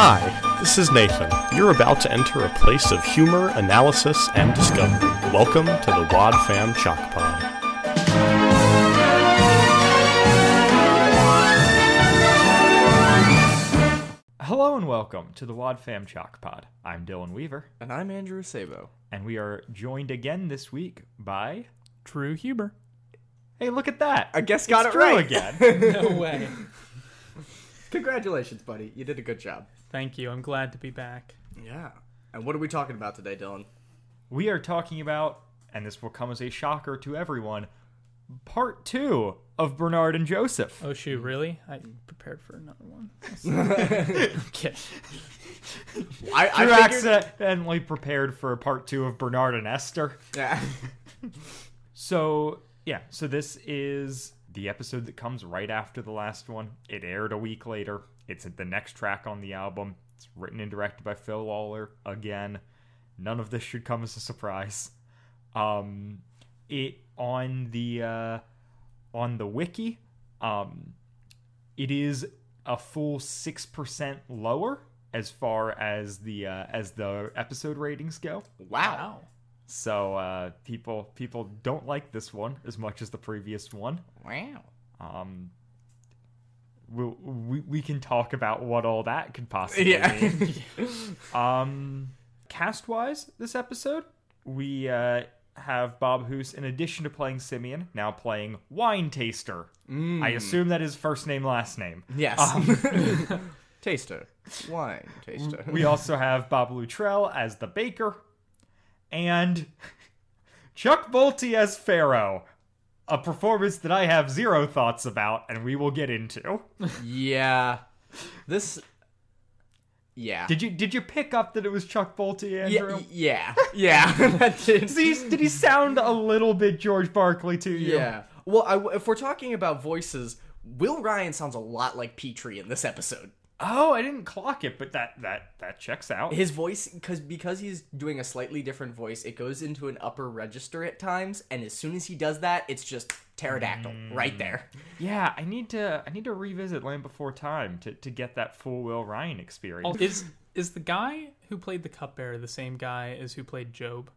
Hi, this is Nathan. You're about to enter a place of humor, analysis, and discovery. Welcome to the Wad Fam Chalk Pod. Hello and welcome to the Wad Fam Chalk Pod. I'm Dylan Weaver, And I'm Andrew Sabo. and we are joined again this week by. Drew Huber. Hey, look at that! I guess got It's it Drew right. again. No way. Congratulations, buddy. You did a good job. Thank you. I'm glad to be back. Yeah. And what are we talking about today, Dylan? we are talking about, and this will come as a shocker to everyone, part two of Bernard and Joseph. Oh shoot, really? I prepared for another one. okay. I, Drew I figured. accidentally prepared for part two of Bernard and Esther. Yeah. So, yeah, so this is the episode that comes right after the last one. It aired a week later. It's the next track on the album. It's written and directed by Phil Lollar again. None of this should come as a surprise. Um, it on the uh, on the wiki, um, it is a full six percent lower as far as the uh, as the episode ratings go. Wow. So uh, people people don't like this one as much as the previous one. Wow. Um, we we we can talk about what all that could possibly Yeah. mean. Um, cast wise, this episode we uh, have Bob Hoose in addition to playing Simeon, now playing Wine Taster. I assume that is first name last name. yes. taster. Wine taster. We also have Bob Luttrell as the baker, and Chuck Bolte as Pharaoh. A performance that I have zero thoughts about, and we will get into. yeah. This. Yeah. Did you did you pick up that it was Chuck Bolte, yeah. Andrew? Yeah. Yeah. That did- Did he, did he sound a little bit George Barclay to you? Yeah. Well, I, if we're talking about voices, Will Ryan sounds a lot like Petrie in this episode. Oh, I didn't clock it, but that that that checks out. His voice, because because he's doing a slightly different voice, it goes into an upper register at times, and as soon as he does that, it's just pterodactyl right mm. there. yeah, I need to I need to revisit Land Before Time to, to get that full Will Ryan experience. Oh, is is the guy who played the cupbearer the same guy as who played Job?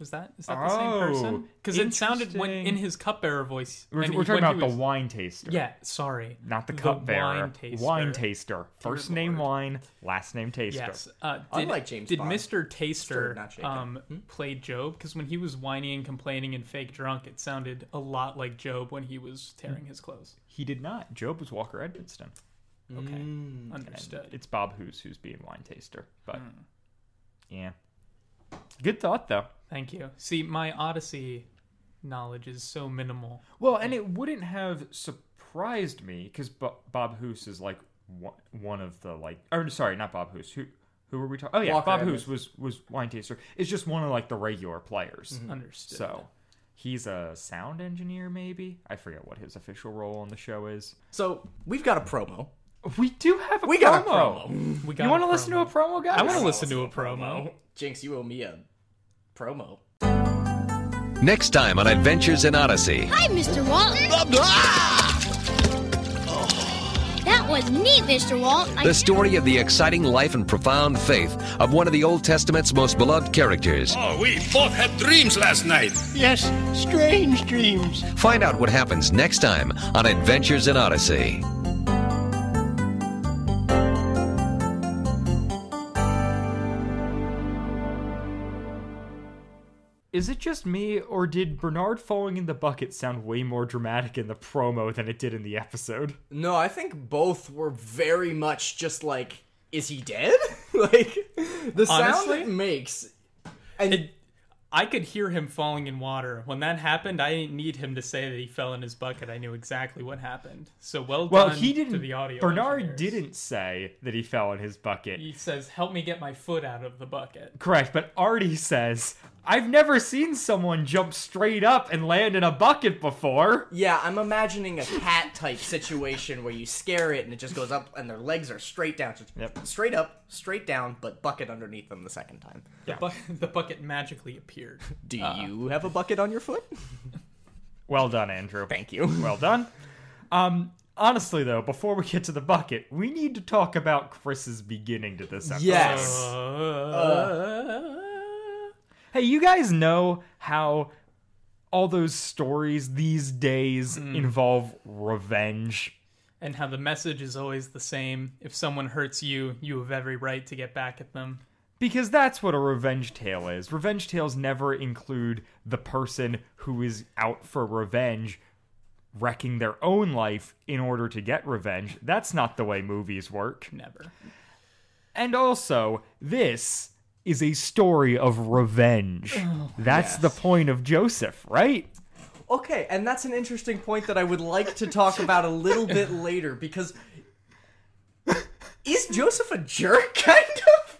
Is that is that the same Oh, person? Because it sounded when interesting. in his cupbearer voice. we're, and we're he- talking when he about was- the wine taster. Yeah, sorry. Not the The cupbearer. wine taster. Wine taster. First Dear name Lord. wine, last name taster. Yes. Uh, did, Unlike James did Bond. Mr. Taster Stirred, not shaken. um, play Job? Because when he was whining and complaining and fake drunk, it sounded a lot like Job when he was tearing his clothes. He did not. Job was Walker Edmiston. Okay, Mm. understood. It's Bob Hoose who's being wine taster. But Hmm. yeah. Good thought though. Thank you. See, my Odyssey knowledge is so minimal. Well, and it wouldn't have surprised me because Bob Hoose is like one- one of the like, or sorry, not Bob Hoose. Who who were we talking? Oh yeah, Walker Bob Hoose was was wine taster. It's just one of like the regular players. Mm-hmm. Understood. So he's a sound engineer, maybe. I forget what his official role on the show is. So we've got a promo. We do have a We promo. got a promo. we got You want to listen to a promo. promo, guys? I want to listen to a promo. Jinx, you owe me a promo. Next time on Adventures in Odyssey. Hi, Mr. Walton. Ah! That was neat, Mr. Walton. I The story of the exciting life and profound faith of one of the Old Testament's most beloved characters. Oh, we both had dreams last night. Yes, strange dreams. Find out what happens next time on Adventures in Odyssey. Is it just me, or did Bernard falling in the bucket sound way more dramatic in the promo than it did in the episode? No, I think both were very much just like, is he dead? like the sound Honestly? it makes. And It, I could hear him falling in water. When that happened, I didn't need him to say that he fell in his bucket. I knew exactly what happened. So well Well, done he didn't. the audio. Bernard engineers. didn't say that he fell in his bucket. He says, "Help me get my foot out of the bucket." Correct, but Artie says, I've never seen someone jump straight up and land in a bucket before. yeah, I'm imagining a cat type situation where you scare it and it just goes up and their legs are straight down. Just Yep. Straight up, straight down, but bucket underneath them the second time. The, bu- the bucket magically appeared. Do you have a bucket on your foot? Well done, Andrew. Thank you. Well done. Um, honestly though, before we get to the bucket, we need to talk about Chris's beginning to this episode. Yes. Uh, Hey, you guys know how all those stories these days mm. involve revenge? and how the message is always the same. If someone hurts you, you have every right to get back at them. Because that's what a revenge tale is. Revenge tales never include the person who is out for revenge wrecking their own life in order to get revenge. That's not the way movies work. Never. And also, this is a story of revenge. Oh, that's the point of Joseph, right? Okay, and that's an interesting point that I would like to talk about a little bit later because is Joseph a jerk? Kind of.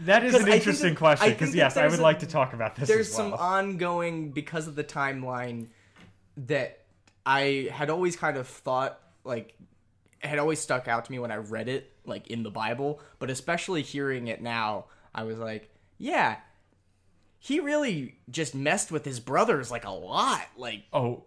That is an I think interesting that- question because yes, I would a- like to talk about this. There's as some ongoing because of the timeline that I had always kind of thought like had always stuck out to me when I read it like in the Bible, but especially hearing it now, I was like, yeah, he really just messed with his brothers like a lot. Like oh,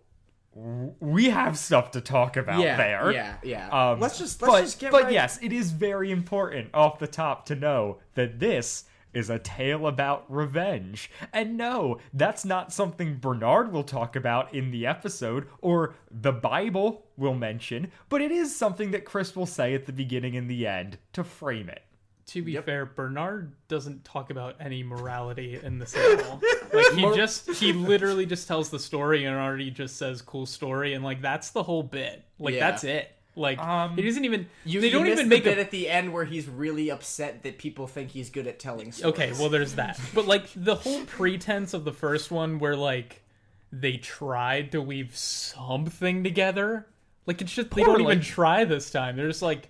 we have stuff to talk about yeah, there. yeah, yeah. Um, let's just let's but, just get but right- yes, it is very important off the top to know that this is a tale about revenge. And no, that's not something Bernard will talk about in the episode or the Bible will mention, but it is something that Chris will say at the beginning and the end to frame it. To be fair, Bernard doesn't talk about any morality in this at all. Like he just he literally just tells the story and already just says cool story and like that's the whole bit. Like Yeah. that's it. Like Um, he doesn't even You, they don't even the make bit a at the end where he's really upset that people think he's good at telling stories. Okay, well there's that. But like the whole pretense of the first one where like they tried to weave something together. Like it's just they don't Poorly. even try this time. They're just like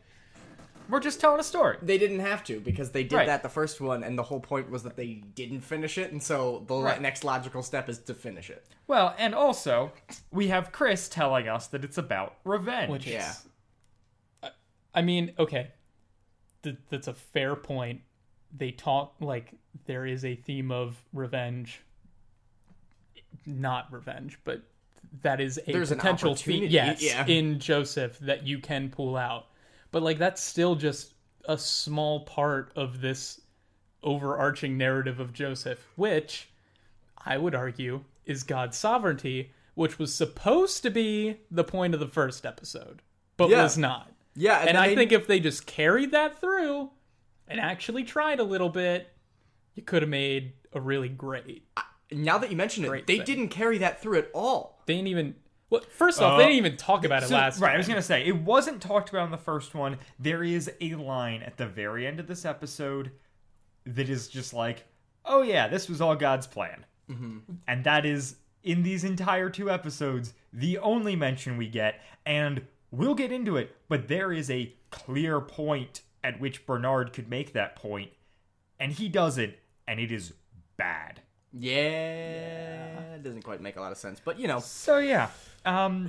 We're just telling a story. They didn't have to because they did Right. that the first one, and the whole point was that they didn't finish it, and so the Right. next logical step is to finish it. Well, and also, we have Chris telling us that it's about revenge. which Yeah. is I- I mean, okay. Th- that's a fair point. They talk like there is a theme of revenge. Not revenge, but that is a There's an potential theme. Yes, yeah. in Joseph that you can pull out. But like that's still just a small part of this overarching narrative of Joseph, which I would argue is God's sovereignty, which was supposed to be the point of the first episode, but Yeah. was not. Yeah, And, then I they- think if they just carried that through and actually tried a little bit, you could have made a really great. now that you mention it, they thing. didn't carry that through at all. They didn't even. Well, first off, they didn't even talk about it last. right, I was gonna say it wasn't talked about in the first one. There is a line at the very end of this episode that is just like, "Oh yeah, this was all God's plan," mm-hmm. and that is in these entire two episodes the only mention we get. And we'll get into it, but there is a clear point at which Bernard could make that point, and he doesn't, and it is bad. Yeah, it doesn't quite make a lot of sense, but you know, So yeah, um,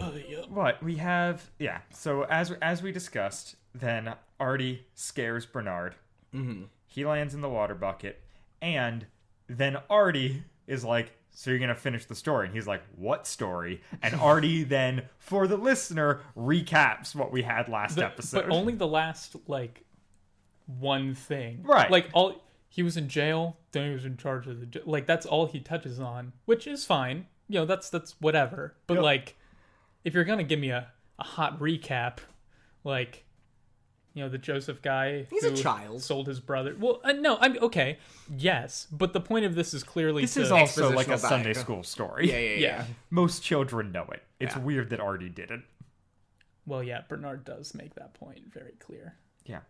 what we have, yeah. So as as we discussed, then Artie scares Bernard. Mm-hmm. He lands in the water bucket, and then Artie is like, "So you're gonna finish the story?" And he's like, "What story?" And Artie then, for the listener, recaps what we had last The- episode. but only the last like one thing, Right. Like all he was in jail, then he was in charge of the j- like that's all he touches on, which is fine. You know, that's that's whatever. But Yep. like, if you're gonna give me a a hot recap, like. You know the Joseph guy. He's a child. Sold his brother. Well, uh, no, I'm okay. Yes, but the point of this is clearly this to, is also like a Expositional Sunday school story. yeah, yeah, yeah. yeah. Most children know it. It's Yeah. weird that Artie didn't. Well, yeah, Bernard does make that point very clear. Yeah,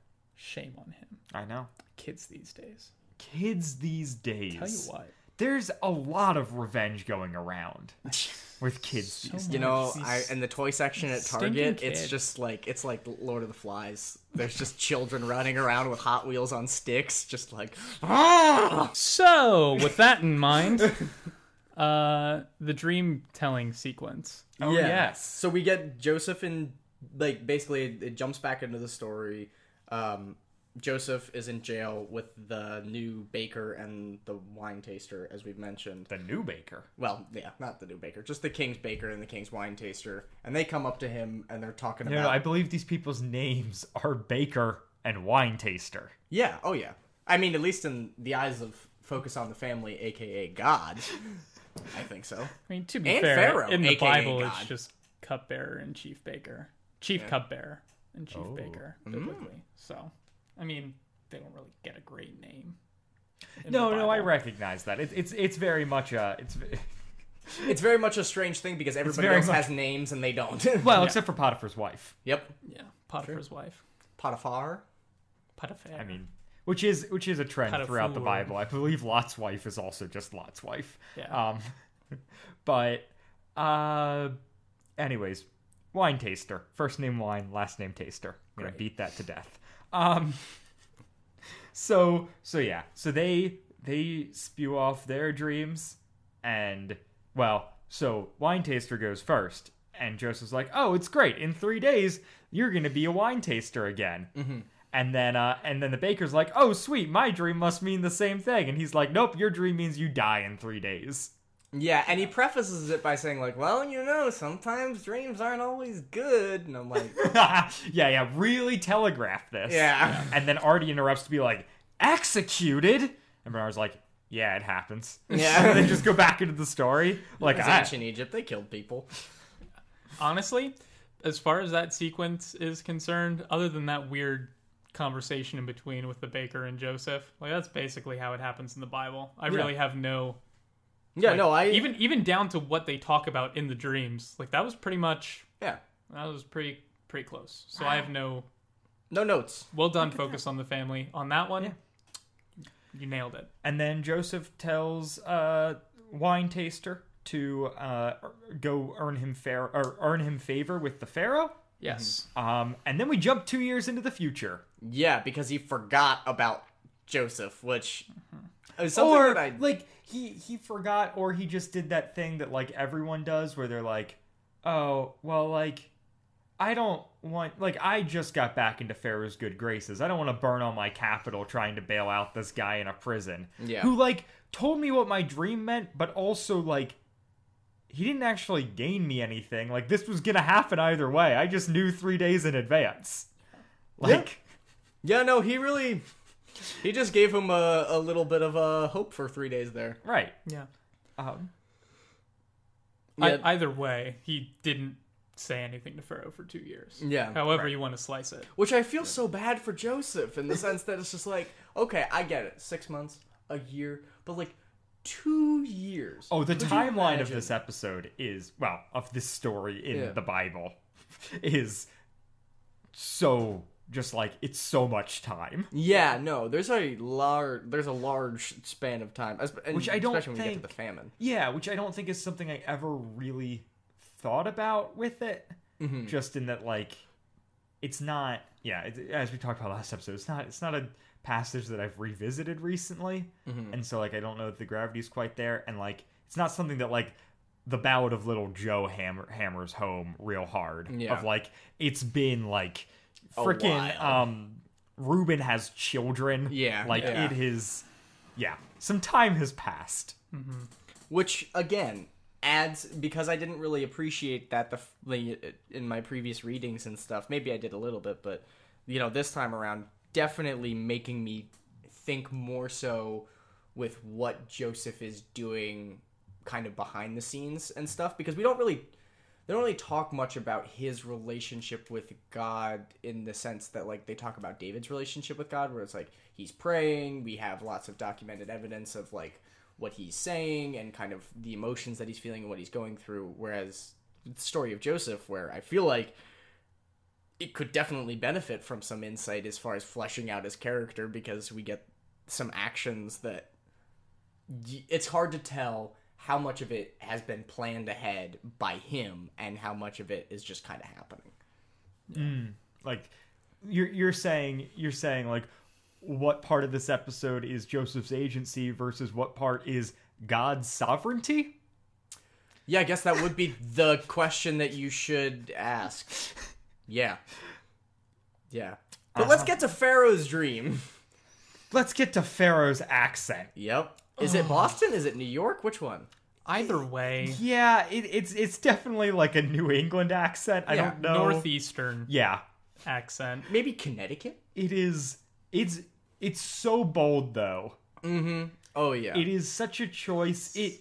Shame on him. I know. Kids these days. Kids these days. Tell you what. there's a lot of revenge going around with kids these You know, I in the toy section at Stinking Target, it's just like it's like Lord of the Flies. There's just children running around with Hot Wheels on sticks, just like So, with that in mind, uh, the dream telling sequence. Oh, Yeah. yes. So we get Joseph and like basically it, it jumps back into the story. Um, Joseph is in jail with the new baker and the wine taster, as we've mentioned. The new baker. Well, yeah, not the new baker, just the king's baker and the king's wine taster, and they come up to him and they're talking No, about. no, I believe these people's names are Baker and Wine Taster. Yeah, oh yeah. I mean, at least in the eyes of Focus on the Family, aka God, I think so. I mean, to be And fair, Pharaoh, in the aka Bible, God. it's just cupbearer and chief baker, chief cupbearer and chief Oh. baker Mm. So, I mean, they don't really get a great name. No, no, I recognize that. It's it's it's very much a it's It's very much a strange thing because everybody else much- has names and they don't. well, except for Potiphar's wife. yep. Yeah, Potiphar's wife, Potiphar. Potiphar. I mean, which is which is a trend throughout the Bible. I believe Lot's wife is also just Lot's wife. Yeah. Um, but uh, anyways, wine taster. First name wine, last name taster. I'm gonna Great. beat that to death. Um, so so yeah, so they they spew off their dreams, and well, so wine taster goes first, and Joseph's like, "Oh, it's great! In three days, you're gonna be a wine taster again." And then, uh, and then the baker's like, "Oh, sweet! My dream must mean the same thing." And he's like, "Nope, your dream means you die in three days." Yeah, and he prefaces it by saying like, "Well, you know, sometimes dreams aren't always good," and I'm like, yeah, yeah, really telegraph this. Yeah. And then Artie interrupts to be like, "Executed," and Bernard's like, "Yeah, it happens." Yeah. and then just go back into the story. Like, "It's I, ah. ancient Egypt. They killed people." honestly, as far as that sequence is concerned, other than that weird conversation in between with the baker and Joseph, like that's basically how it happens in the Bible. I really have no Yeah, like, no, I even even down to what they talk about in the dreams. Like that was pretty much yeah, that was pretty pretty close. So I have no no notes. well done focus on the family on that one. Yeah. You nailed it. and then Joseph tells uh, wine taster to uh, go earn him fair or earn him favor with the pharaoh. Yes. Um, and then we jump two years into the future. Yeah, because he forgot about Joseph, which is something or that I like he he forgot or he just did that thing that like everyone does where they're like oh well like i don't want like i just got back into pharaoh's good graces. I don't want to burn all my capital trying to bail out this guy in a prison. Yeah. who like told me what my dream meant but also like he didn't actually gain me anything. Like this was gonna happen either way. I just knew three days in advance. Like Yeah, no, he really he just gave him a, a little bit of a hope for three days there. right Yeah. um, Yeah. I, either way, he didn't say anything to Pharaoh for two years. Yeah, However you want to slice it. Which I feel so bad for Joseph in the sense that it's just like, okay, I get it, six months, a year, but like two years. Oh, the Could timeline of this episode is well, of this story in Yeah. the Bible is so just like it's so much time. Yeah, no, there's a large, there's a large span of time, Which I don't especially when we get to the think- famine. Yeah, which I don't think is something I ever really thought about with it. Mm-hmm. Just in that, like, it's not. Yeah, it, as we talked about last episode, it's not. It's not a passage that I've revisited recently, Mm-hmm. and so like I don't know if the gravity's quite there, and like it's not something that like the Ballad of Little Joe hammer, hammers home real hard. Yeah. Of like it's been like freaking um Reuben has children. Yeah, like yeah. it is. Yeah, some time has passed. which again adds because I didn't really appreciate that the, the in my previous readings and stuff. Maybe I did a little bit, but you know, this time around, definitely making me think more so with what Joseph is doing, kind of behind the scenes and stuff. Because we don't really. They don't really talk much about his relationship with God in the sense that like they talk about David's relationship with God where it's like he's praying, we have lots of documented evidence of like what he's saying and kind of the emotions that he's feeling and what he's going through. Whereas the story of Joseph where I feel like it could definitely benefit from some insight as far as fleshing out his character because we get some actions that it's hard to tell how much of it has been planned ahead by him and how much of it is just kind of happening. Mm. like you're you're saying you're saying like what part of this episode is Joseph's agency versus what part is God's sovereignty? Yeah, I guess that would be the question that you should ask. Yeah. Yeah. But let's uh-huh. get to Pharaoh's dream. Let's get to Pharaoh's accent. Yep. Is it Boston? Is it New York? Which one? Either way, Yeah, it, it's it's definitely like a New England accent. I Yeah, don't know. northeastern Yeah, accent. Maybe Connecticut? it is. It's it's so bold though. Mhm. Oh yeah. It is such a choice. It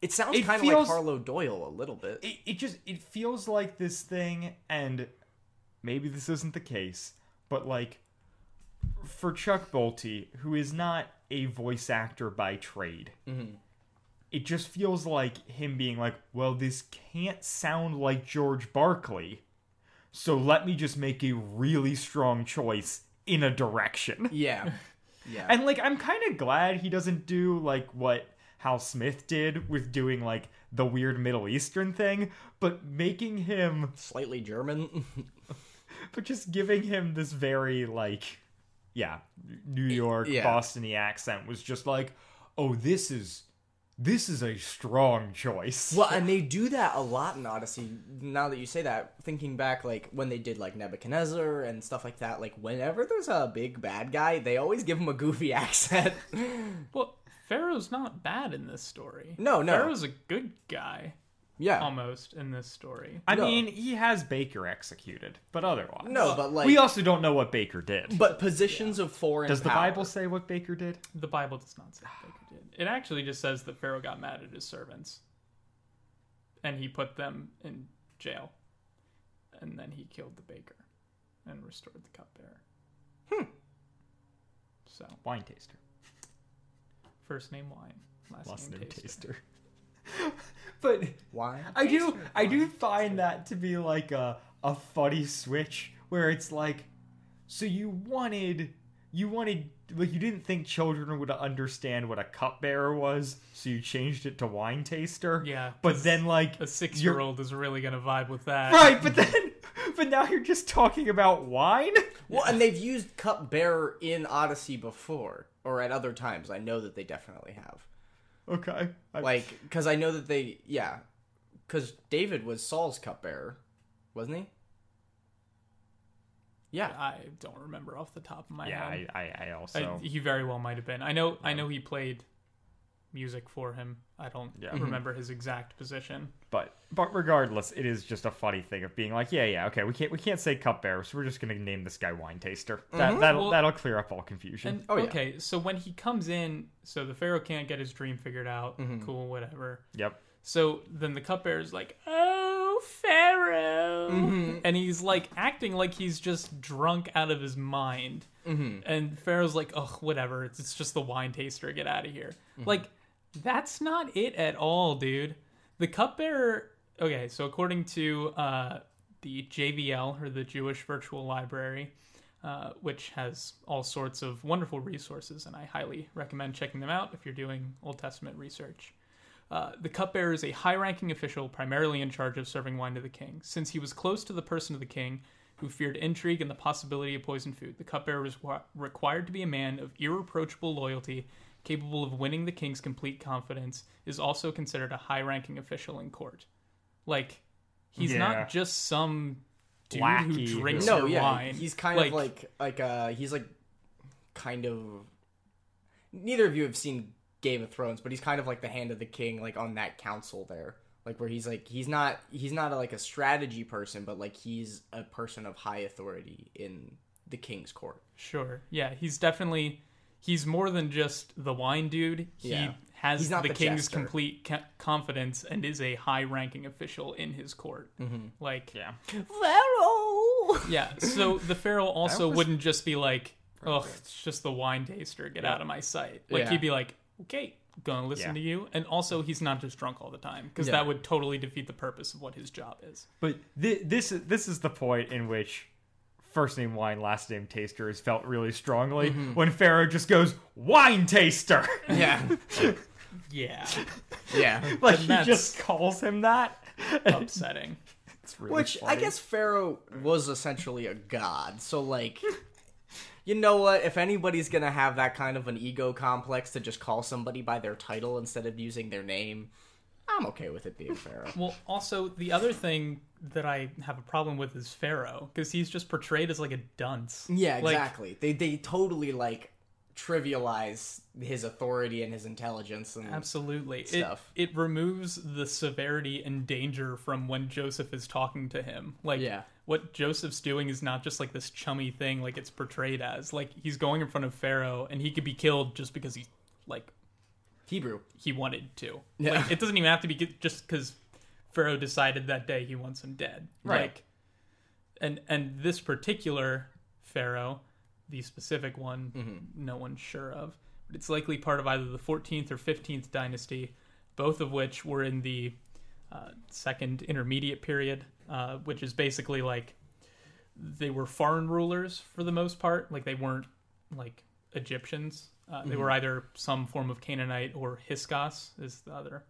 It sounds It kind of feels- like Harlow Doyle a little bit. it, it just it feels like this thing and maybe this isn't the case but like for chuck bolte who is not a voice actor by trade mm-hmm. it just feels like him being like well this can't sound like george barclay so let me just make a really strong choice in a direction yeah. Yeah. and like I'm kind of glad he doesn't do like what Hal Smith did with doing like the weird Middle Eastern thing, but making him Slightly German. but just giving him this very like yeah, New York yeah. Bostony accent was just like, "Oh, this is this is a strong choice." well, and they do that a lot in Odyssey. Now that you say that, thinking back, like when they did like Nebuchadnezzar and stuff like that, like whenever there's a big bad guy, they always give him a goofy accent. Well, Pharaoh's not bad in this story. No, no. Pharaoh's a good guy yeah. almost in this story. I No. mean, he has Baker executed, but otherwise. No, but like we also don't know what Baker did. but positions of foreign Does the power. Bible say what Baker did? The Bible does not say Baker did. It actually just says that Pharaoh got mad at his servants, and he put them in jail, and then he killed the baker, and restored the cupbearer. Hmm. So Wine taster. first name wine, last, Last name, name taster. taster. but Why? I do I do find that to be like a a funny switch where it's like so you wanted you wanted like you didn't think children would understand what a cupbearer was, so you changed it to wine taster. Yeah, But then like A six-year-old is really gonna vibe with that. Right, but then but now you're just talking about wine? Well, and they've used cupbearer in Odyssey before, or at other times. I know that they definitely have. Okay. I- Like, because I know that they, yeah, because David was Saul's cupbearer, wasn't he? Yeah. I don't remember off the top of my yeah, head. I, I, I also I, he very well might have been. I know. I know he played music for him. I don't Yeah. remember his exact position. But but regardless, it is just a funny thing of being like, yeah, yeah, okay, we can't we can't say cupbearer, so we're just gonna name this guy wine taster. That that'll Well- that'll clear up all confusion. And Oh, yeah. okay, so when he comes in, so the pharaoh can't get his dream figured out. Mm-hmm. Cool, whatever. yep. So then the cupbearer's like, "Oh, pharaoh," Mm-hmm. and he's like acting like he's just drunk out of his mind. Mm-hmm. And pharaoh's like, oh, whatever. It's, it's just the wine taster. Get out of here." Mm-hmm. Like, that's not it at all, dude. The cupbearer. Okay, so according to uh, the JVL or the Jewish Virtual Library, uh, which has all sorts of wonderful resources, and I highly recommend checking them out if you're doing Old Testament research. Uh, the cupbearer is a high ranking official primarily in charge of serving wine to the king. Since he was close to the person of the king, who feared intrigue and the possibility of poisoned food, the cupbearer was wa- required to be a man of irreproachable loyalty, capable of winning the king's complete confidence, is also considered a high ranking official in court. Like, he's Yeah. not just some dude who drinks no, yeah, wine. he's kind of like like uh he's like kind of. Neither of you have seen Game of Thrones, but he's kind of like the hand of the king, like on that council there, like where he's like he's not he's not like a strategy person, but like he's a person of high authority in the king's court. Sure. Yeah, he's definitely he's more than just the wine dude. He Yeah. has the, the king's jester. complete ca- confidence and is a high-ranking official in his court. Mm-hmm. Like Yeah. Pharaoh. yeah, so the pharaoh also was- wouldn't just be like, "Oh, it's just the wine taster. Get out of my sight." Like Yeah. he'd be like, "Okay, gonna listen Yeah. to you." And also, he's not just drunk all the time because Yeah. that would totally defeat the purpose of what his job is. But thi- this is this is the point in which first name wine, last name taster is felt really strongly mm-hmm. when Pharaoh just goes wine taster. Yeah, Yeah, yeah. like And he just calls him that. upsetting. It's really Which I guess Pharaoh was essentially a god. So like you know what? If anybody's gonna have that kind of an ego complex to just call somebody by their title instead of using their name, I'm okay with it being Pharaoh. Well, also the other thing that I have a problem with is Pharaoh because he's just portrayed as like a dunce. Yeah, Like, exactly. they they totally like trivialize his authority and his intelligence and Absolutely. It, stuff. it removes the severity and danger from when Joseph is talking to him. Like, Yeah. what Joseph's doing is not just like this chummy thing like it's portrayed as. Like, he's going in front of Pharaoh and he could be killed just because he's, like, Hebrew. he wanted to. Yeah. Like, it doesn't even have to be just because Pharaoh decided that day he wants him dead. Right. Like, and and this particular Pharaoh, the specific one, Mm-hmm. no one's sure of, but it's likely part of either the 14th or 15th dynasty, both of which were in the uh, second intermediate period, uh, which is basically like they were foreign rulers for the most part. Like they weren't like Egyptians. Uh, They mm-hmm. were either some form of Canaanite or Hyksos is the other.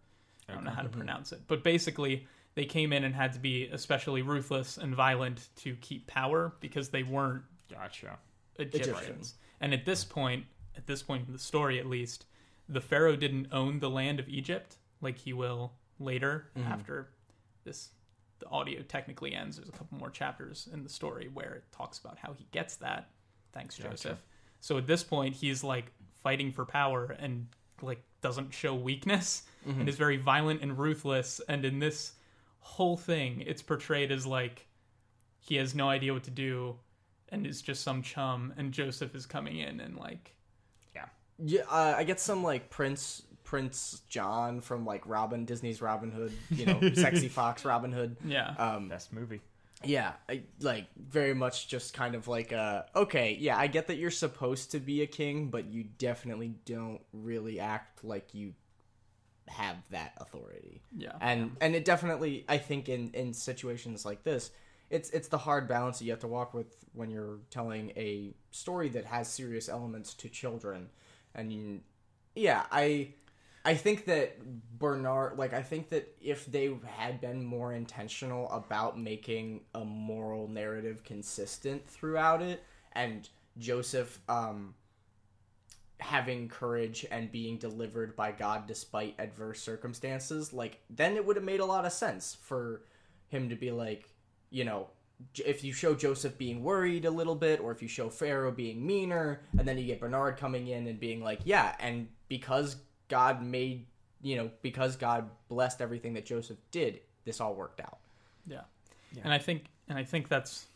I don't know how to mm-hmm. pronounce it, but basically they came in and had to be especially ruthless and violent to keep power because they weren't Gotcha. Egyptians. Egyptians. And at this point, at this point in the story at least, the pharaoh didn't own the land of Egypt like he will later mm-hmm. after this the audio technically ends. There's a couple more chapters in the story where it talks about how he gets that. Thanks, Joseph. So at this point, he's like fighting for power and like doesn't show weakness and is very violent and ruthless. And in this whole thing, it's portrayed as like he has no idea what to do and is just some chum. And Joseph is coming in and like Yeah, uh, I get some like Prince Prince John from like Robin Disney's Robin Hood, you know, sexy fox Robin Hood. yeah. Um, Best movie. Yeah, I, like very much just kind of like uh okay, yeah, I get that you're supposed to be a king, but you definitely don't really act like you have that authority. Yeah. And and it definitely I think in in situations like this, it's it's the hard balance that you have to walk with when you're telling a story that has serious elements to children. And you, yeah, I I think that Bernard like I think that if they had been more intentional about making a moral narrative consistent throughout it and Joseph um having courage and being delivered by God despite adverse circumstances, like then it would have made a lot of sense for him to be like, you know, if you show Joseph being worried a little bit, or if you show Pharaoh being meaner, and then you get Bernard coming in and being like, yeah, and because God made, you know, because God blessed everything that Joseph did, this all worked out. Yeah. And I think and I think that's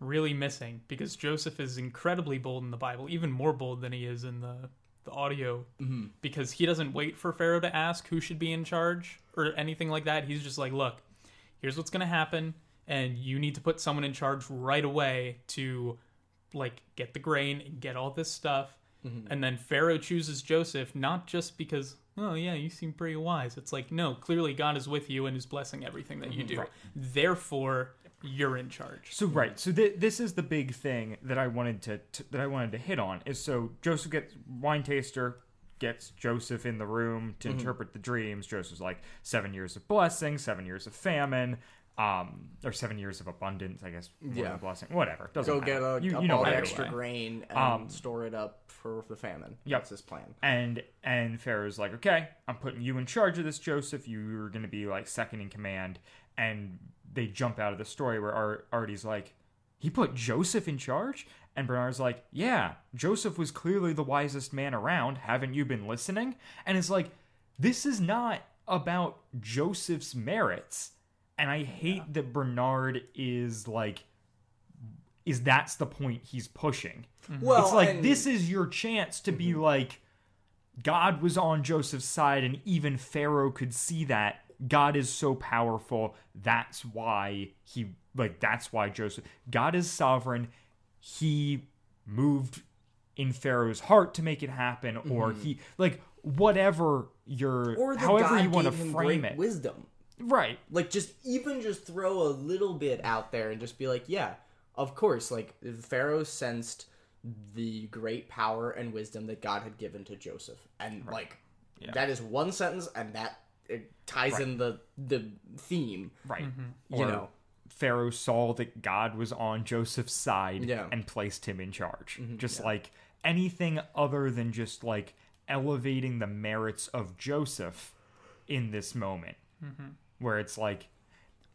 really missing because Joseph is incredibly bold in the Bible, even more bold than he is in the the audio mm-hmm. because he doesn't wait for Pharaoh to ask who should be in charge or anything like that. He's just like, "Look, here's what's going to happen and you need to put someone in charge right away to like get the grain and get all this stuff." Mm-hmm. And then Pharaoh chooses Joseph not just because, oh yeah, you seem pretty wise. It's like, no, clearly God is with you and is blessing everything that you mm-hmm. do. Therefore, you're in charge. So right, so th- this is the big thing that I wanted to, to that I wanted to hit on is so Joseph gets wine taster gets Joseph in the room to mm-hmm. interpret the dreams. Joseph's like seven years of blessing, seven years of famine, um, or seven years of abundance, I guess. Yeah. blessing, whatever. Doesn't Go matter. get a, you, up you know all the either extra way. grain and Um, store it up for the famine. Yep. That's his plan. And and Pharaoh's like, okay, I'm putting you in charge of this, Joseph. You're going to be like second in command. And they jump out of the story where Ar- Artie's like, he put Joseph in charge, and Bernard's like, yeah, Joseph was clearly the wisest man around. Haven't you been listening? And it's like, this is not about Joseph's merits. And I hate that Bernard is like, is that's the point he's pushing. Well, it's like and- this is your chance to be like God was on Joseph's side and even Pharaoh could see that. God is so powerful. That's why he like that's why Joseph God is sovereign. He moved in Pharaoh's heart to make it happen or he like whatever your Mm-hmm. Or however God you want to frame great it. wisdom. Right. Like just even just throw a little bit out there and just be like yeah of course like pharaoh sensed the great power and wisdom that god had given to joseph. And like that is one sentence and that it ties in the the theme. Right. Mm-hmm. You Or know. Pharaoh saw that God was on Joseph's side Yeah. and placed him in charge. Mm-hmm. Just like anything other than just like elevating the merits of Joseph in this moment mm-hmm. Where it's like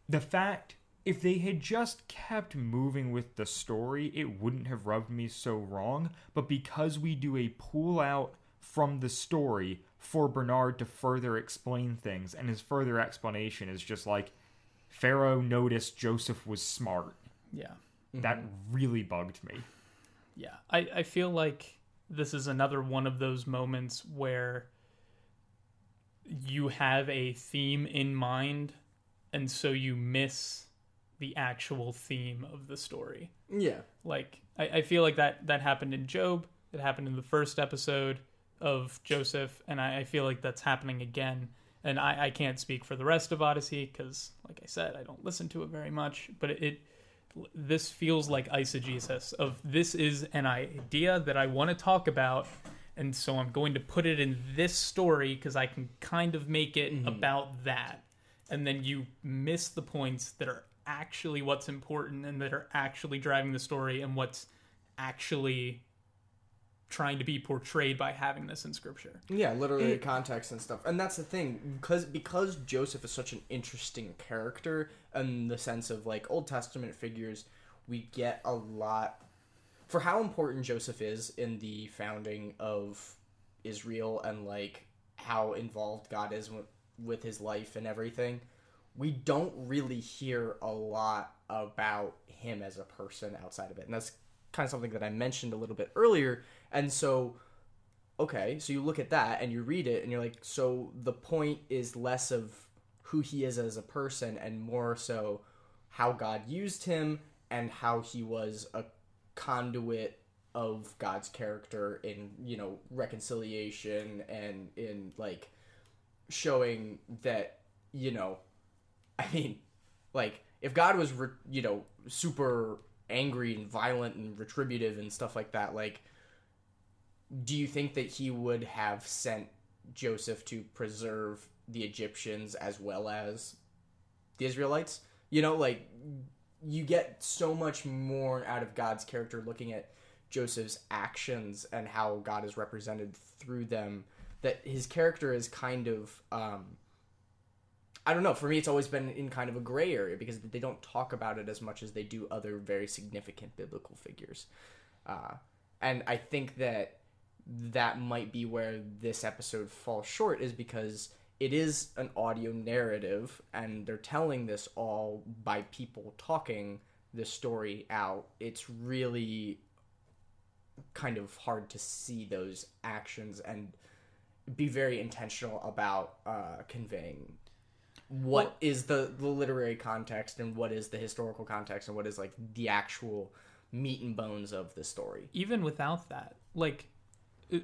the fact if they had just kept moving with the story it wouldn't have rubbed me so wrong but because we do a pull out from the story for bernard to further explain things and his further explanation is just like pharaoh noticed joseph was smart Yeah. that mm-hmm. really bugged me Yeah. I, I feel like this is another one of those moments where you have a theme in mind and so you miss the actual theme of the story. Yeah. Like I, I feel like that that happened in Job. It happened in the first episode of Joseph, and I, I feel like that's happening again. And I, I can't speak for the rest of Odyssey because, like I said, I don't listen to it very much. But it, it this feels like eisegesis of this is an idea that I want to talk about, and so I'm going to put it in this story because I can kind of make it mm-hmm. about that. And then you miss the points that are actually what's important and that are actually driving the story and what's actually trying to be portrayed by having this in scripture. Yeah, literary context and stuff. And that's the thing because because Joseph is such an interesting character in the sense of like Old Testament figures, we get a lot for how important Joseph is in the founding of Israel and like how involved God is with, with his life and everything. We don't really hear a lot about him as a person outside of it. And that's kind of something that I mentioned a little bit earlier. And so okay, so you look at that and you read it and you're like, so the point is less of who he is as a person and more so how God used him and how he was a conduit of God's character in, you know, reconciliation and in like showing that, you know, I mean, like if God was, re- you know, super angry and violent and retributive and stuff like that, like do you think that he would have sent Joseph to preserve the Egyptians as well as the Israelites? You know, like you get so much more out of God's character looking at Joseph's actions and how God is represented through them that his character is kind of um I don't know, for me it's always been in kind of a gray area because they don't talk about it as much as they do other very significant biblical figures. Uh and I think that that might be where this episode falls short is because it is an audio narrative and they're telling this all by people talking this story out. It's really kind of hard to see those actions and be very intentional about uh, conveying what is the, the literary context and what is the historical context and what is like the actual meat and bones of the story. Even without that, like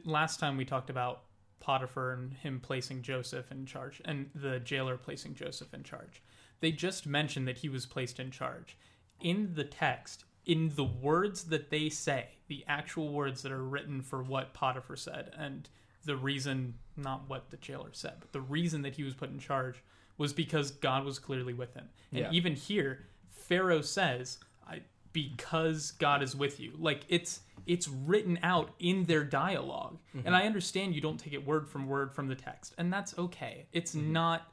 last time we talked about Potiphar and him placing Joseph in charge and the jailer placing Joseph in charge. They just mentioned that he was placed in charge. In the text, in the words that they say, the actual words that are written for what Potiphar said and the reason not what the jailer said, but the reason that he was put in charge was because God was clearly with him. And Yeah. even here, Pharaoh says, I, because God is with you. Like it's it's written out in their dialog And mm-hmm. I understand you don't take it word from word from the text, and that's okay. It's mm-hmm. not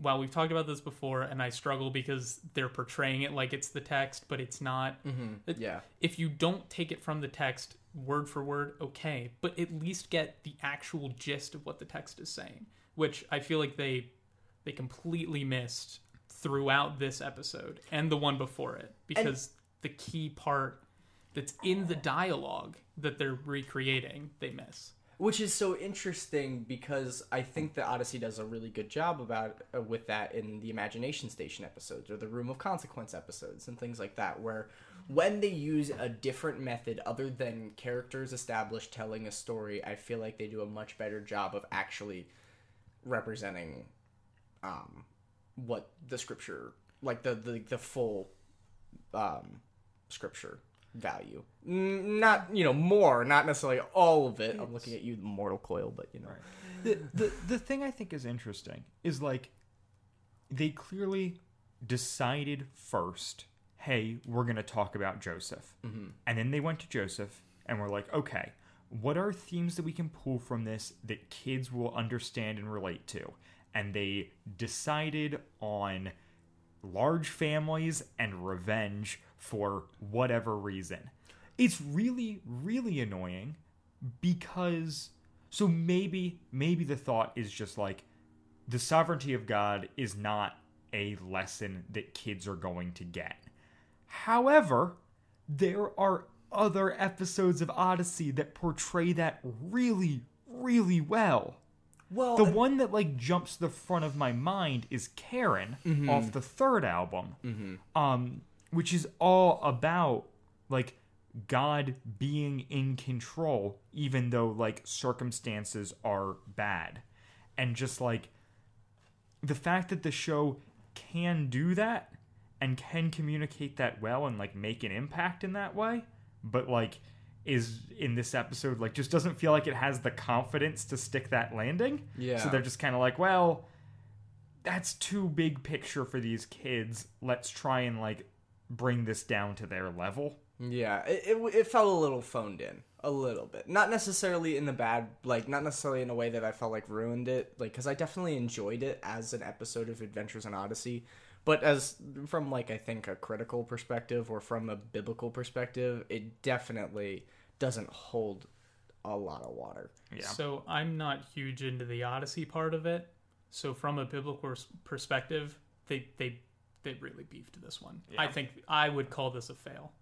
well, we've talked about this before, and I struggle because they're portraying it like it's the text, but it's not. Mm-hmm. It- yeah. If you don't take it from the text word for word, okay, but at least get the actual gist of what the text is saying, which I feel like they they completely missed throughout this episode and the one before it because the key part that's in the dialogue that they're recreating they miss. which is so interesting because I think that Odyssey does a really good job about uh, with that in the Imagination Station episodes or the Room of Consequence episodes and things like that, where when they use a different method other than characters established telling a story, I feel like they do a much better job of actually representing um, what the scripture, like the the, the full um, scripture value. Not you know more, not necessarily all of it. I'm looking at you, Mortal Coil, but you know. the, the the thing I think is interesting is like they clearly decided first, hey, we're going to talk about Joseph. Mm-hmm. And then they went to Joseph and were like, okay, what are themes that we can pull from this that kids will understand and relate to? and they decided on large families and revenge for whatever reason. It's really, really annoying because so maybe maybe the thought is just like the sovereignty of God is not a lesson that kids are going to get. However, there are other episodes of Odyssey that portray that really, really well. Well, The one that like jumps the front of my mind is Karen off the third album, um, which is all about like God being in control, even though like circumstances are bad, and just like the fact that the show can do that and can communicate that well and like make an impact in that way, but like is in this episode like just doesn't feel like it has the confidence to stick that landing. Yeah. So they're just kind of like, well, that's too big picture for these kids. Let's try and like bring this down to their level. Yeah, it, it it felt a little phoned in, a little bit. Not necessarily in the bad, like not necessarily in a way that I felt like ruined it, like because I definitely enjoyed it as an episode of Adventures in Odyssey, but as from like I think a critical perspective or from a biblical perspective, it definitely doesn't hold a lot of water. Yeah. So I'm not huge into the Odyssey part of it. So from a biblical perspective, they they they really beefed this one. I think I would call this a fail.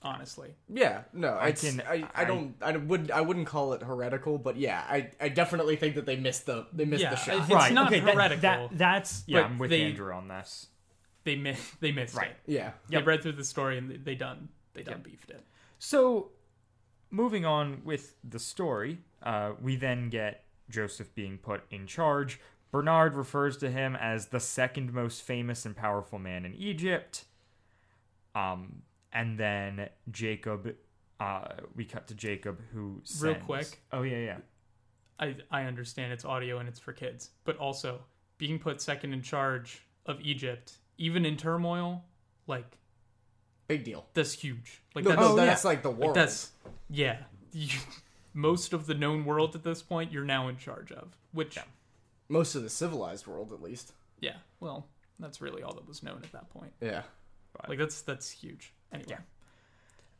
Honestly, Yeah, no, I can- I, I, I- don't I would I wouldn't call it heretical, but yeah, I I definitely think that they missed the they missed Yeah, the shot. It's It's not okay, heretical, that- that's yeah, I'm with they- Andrew on this. they mi- they missed Right. it. yeah, They read through the story and they, they done they done beefed it. So, moving on with the story, uh, we then get Joseph being put in charge. Bernard refers to him as the second most famous and powerful man in Egypt. Um, and then Jacob, uh, we cut to Jacob, who Real quick. Oh yeah, yeah. I I understand it's audio and it's for kids, but also being put second in charge of Egypt, even in turmoil, like big deal. that's huge. Like No, that's no, Oh, that's yeah. like the like world. that's yeah. You, most of the known world at this point, you're now in charge of. Which most of the civilized world, at least. yeah, well, that's really all that was known at that point. Yeah. Like that's that's huge. Anyway,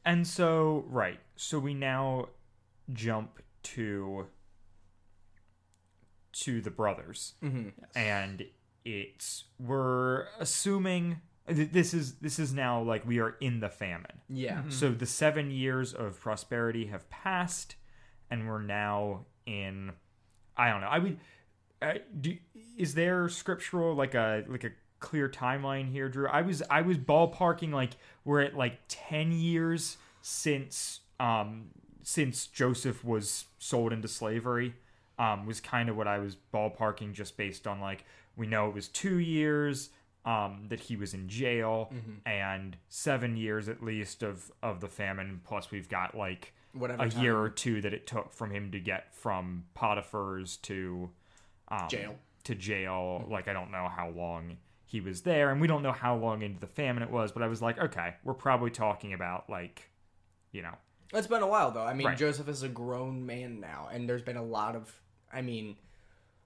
And so, right. So we now jump to to the brothers, and it's we're assuming th- this is this is now like we are in the famine. Yeah. So the seven years of prosperity have passed, and we're now in. I don't know. I would. Uh, do, is there scriptural like a like a clear timeline here, Drew? I was I was ballparking like we're at like ten years since um since Joseph was sold into slavery. Um, was kind of what I was ballparking just based on like we know it was two years um, that he was in jail and seven years at least of of the famine. Plus we've got like Whatever a time. year or two that it took from him to get from Potiphar's to um, Jail. to jail. Like I don't know how long he was there, and we don't know how long into the famine it was. But I was like, okay, we're probably talking about like, you know, It's been a while though. I mean, Right. Joseph is a grown man now, and there's been a lot of. I mean,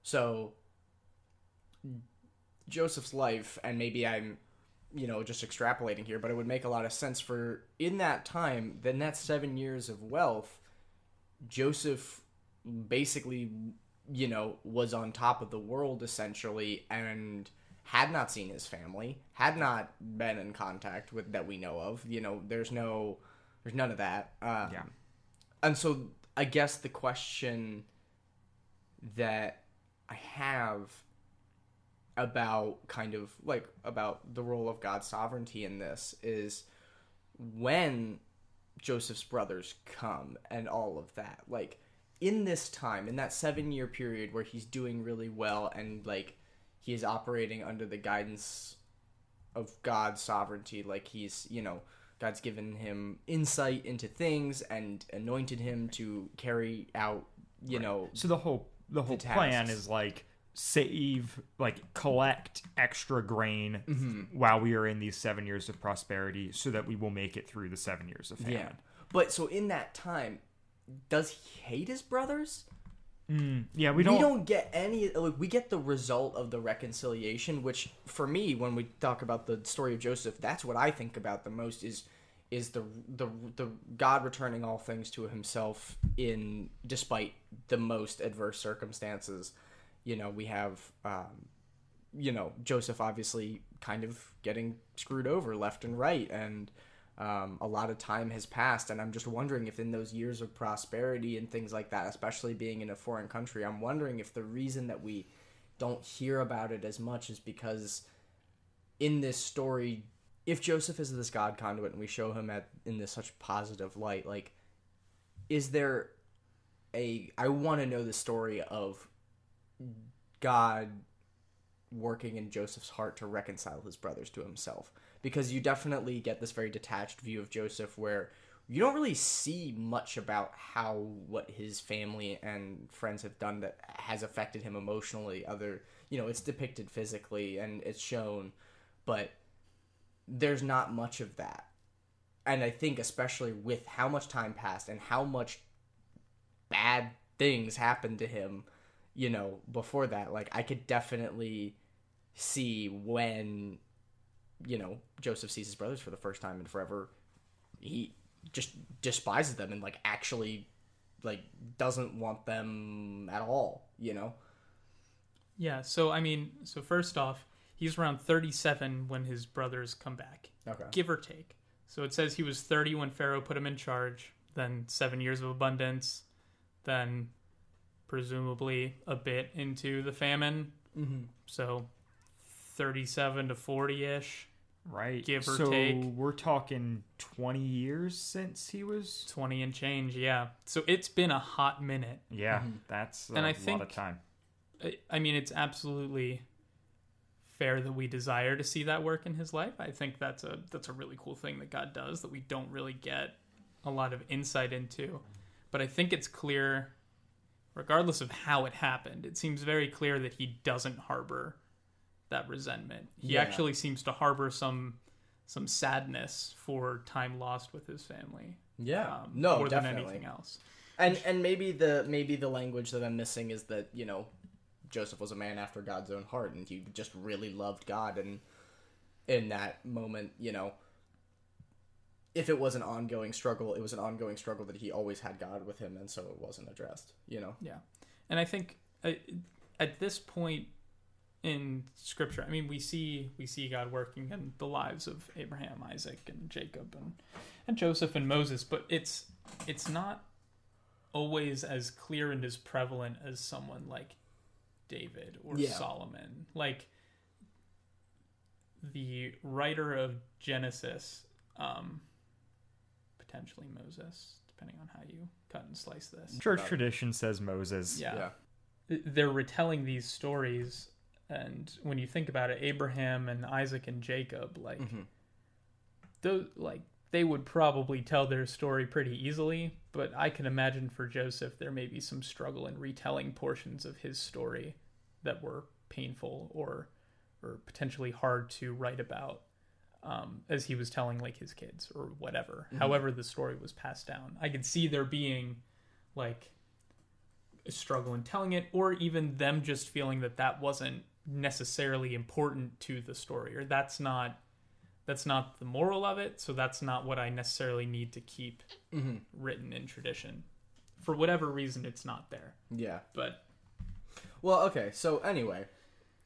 so Joseph's life, and maybe I'm, you know, just extrapolating here, but it would make a lot of sense for in that time, the that seven years of wealth, Joseph basically, you know, was on top of the world essentially, and had not seen his family, had not been in contact with that we know of. You know, there's no, there's none of that. Um, Yeah. And so I guess the question that I have about kind of like about the role of God's sovereignty in this is when Joseph's brothers come and all of that. Like in this time, in that seven year period where he's doing really well and like he is operating under the guidance of God's sovereignty, like he's, you know, God's given him insight into things and anointed him to carry out, you know, so the whole the whole The plan is like save like collect extra grain Mm-hmm. while we are in these seven years of prosperity so that we will make it through the seven years of famine Yeah. But so in that time, does he hate his brothers? Yeah, we we don't. don't, get any like we get the result of the reconciliation which for me when we talk about the story of joseph that's what i think about the most is is the the the god returning all things to himself in despite the most adverse circumstances you know we have um you know joseph obviously kind of getting screwed over left and right and um, a lot of time has passed and i'm just wondering if in those years of prosperity and things like that especially being in a foreign country i'm wondering if the reason that we don't hear about it as much is because in this story if joseph is this god conduit and we show him at in this such positive light like is there a i want to know the story of god working in Joseph's heart to reconcile his brothers to himself. Because you definitely get this very detached view of Joseph where you don't really see much about how what his family and friends have done that has affected him emotionally other you know it's depicted physically and it's shown but there's not much of that. And i think especially with how much time passed and how much bad things happened to him you know before that like i could definitely see when you know joseph sees his brothers for the first time in forever he just despises them and like actually like doesn't want them at all you know Yeah, so I mean, so first off, he's around 37 when his brothers come back. Okay. Give or take. So it says he was 30 when Pharaoh put him in charge, then 7 years of abundance, then presumably a bit into the famine. Mm-hmm. So 37 to 40ish, right. give or so take. we're talking 20 years since he was. 20 and change, yeah. So it's been a hot minute. Yeah, mm-hmm. that's a And I lot think- of time. I- I mean, it's absolutely fair that we desire to see that work in his life. I think that's a that's a really cool thing that God does that we don't really get a lot of insight into. But I think it's clear, regardless of how it happened, it seems very clear that he doesn't harbor that resentment. He Yeah. actually seems to harbor some some sadness for time lost with his family. yeah um, no more than definitely anything else. and and maybe the maybe the language that i'm missing is that you know joseph was a man after god's own heart and he just really loved god and in that moment you know if it was an ongoing struggle it was an ongoing struggle that he always had god with him and so it wasn't addressed you know Yeah, and I think uh, at this point in Scripture, I mean, we see we see God working in the lives of Abraham, Isaac, and Jacob, and and Joseph and Moses, but it's it's not always as clear and as prevalent as someone like David or Yeah. Solomon. Like the writer of Genesis, um, potentially Moses, depending on how you cut and slice this. Church tradition says Moses. Yeah. They're retelling these stories, and when you think about it, Abraham and Isaac and Jacob, like, those, like they would probably tell their story pretty easily. But I can imagine for Joseph, there may be some struggle in retelling portions of his story that were painful or or potentially hard to write about um, as he was telling like his kids or whatever. However, the story was passed down. I could see there being like a struggle in telling it, or even them just feeling that that wasn't necessarily important to the story, or that's not that's not the moral of it. So that's not what I necessarily need to keep written in tradition. For whatever reason, it's not there. yeah But well okay so anyway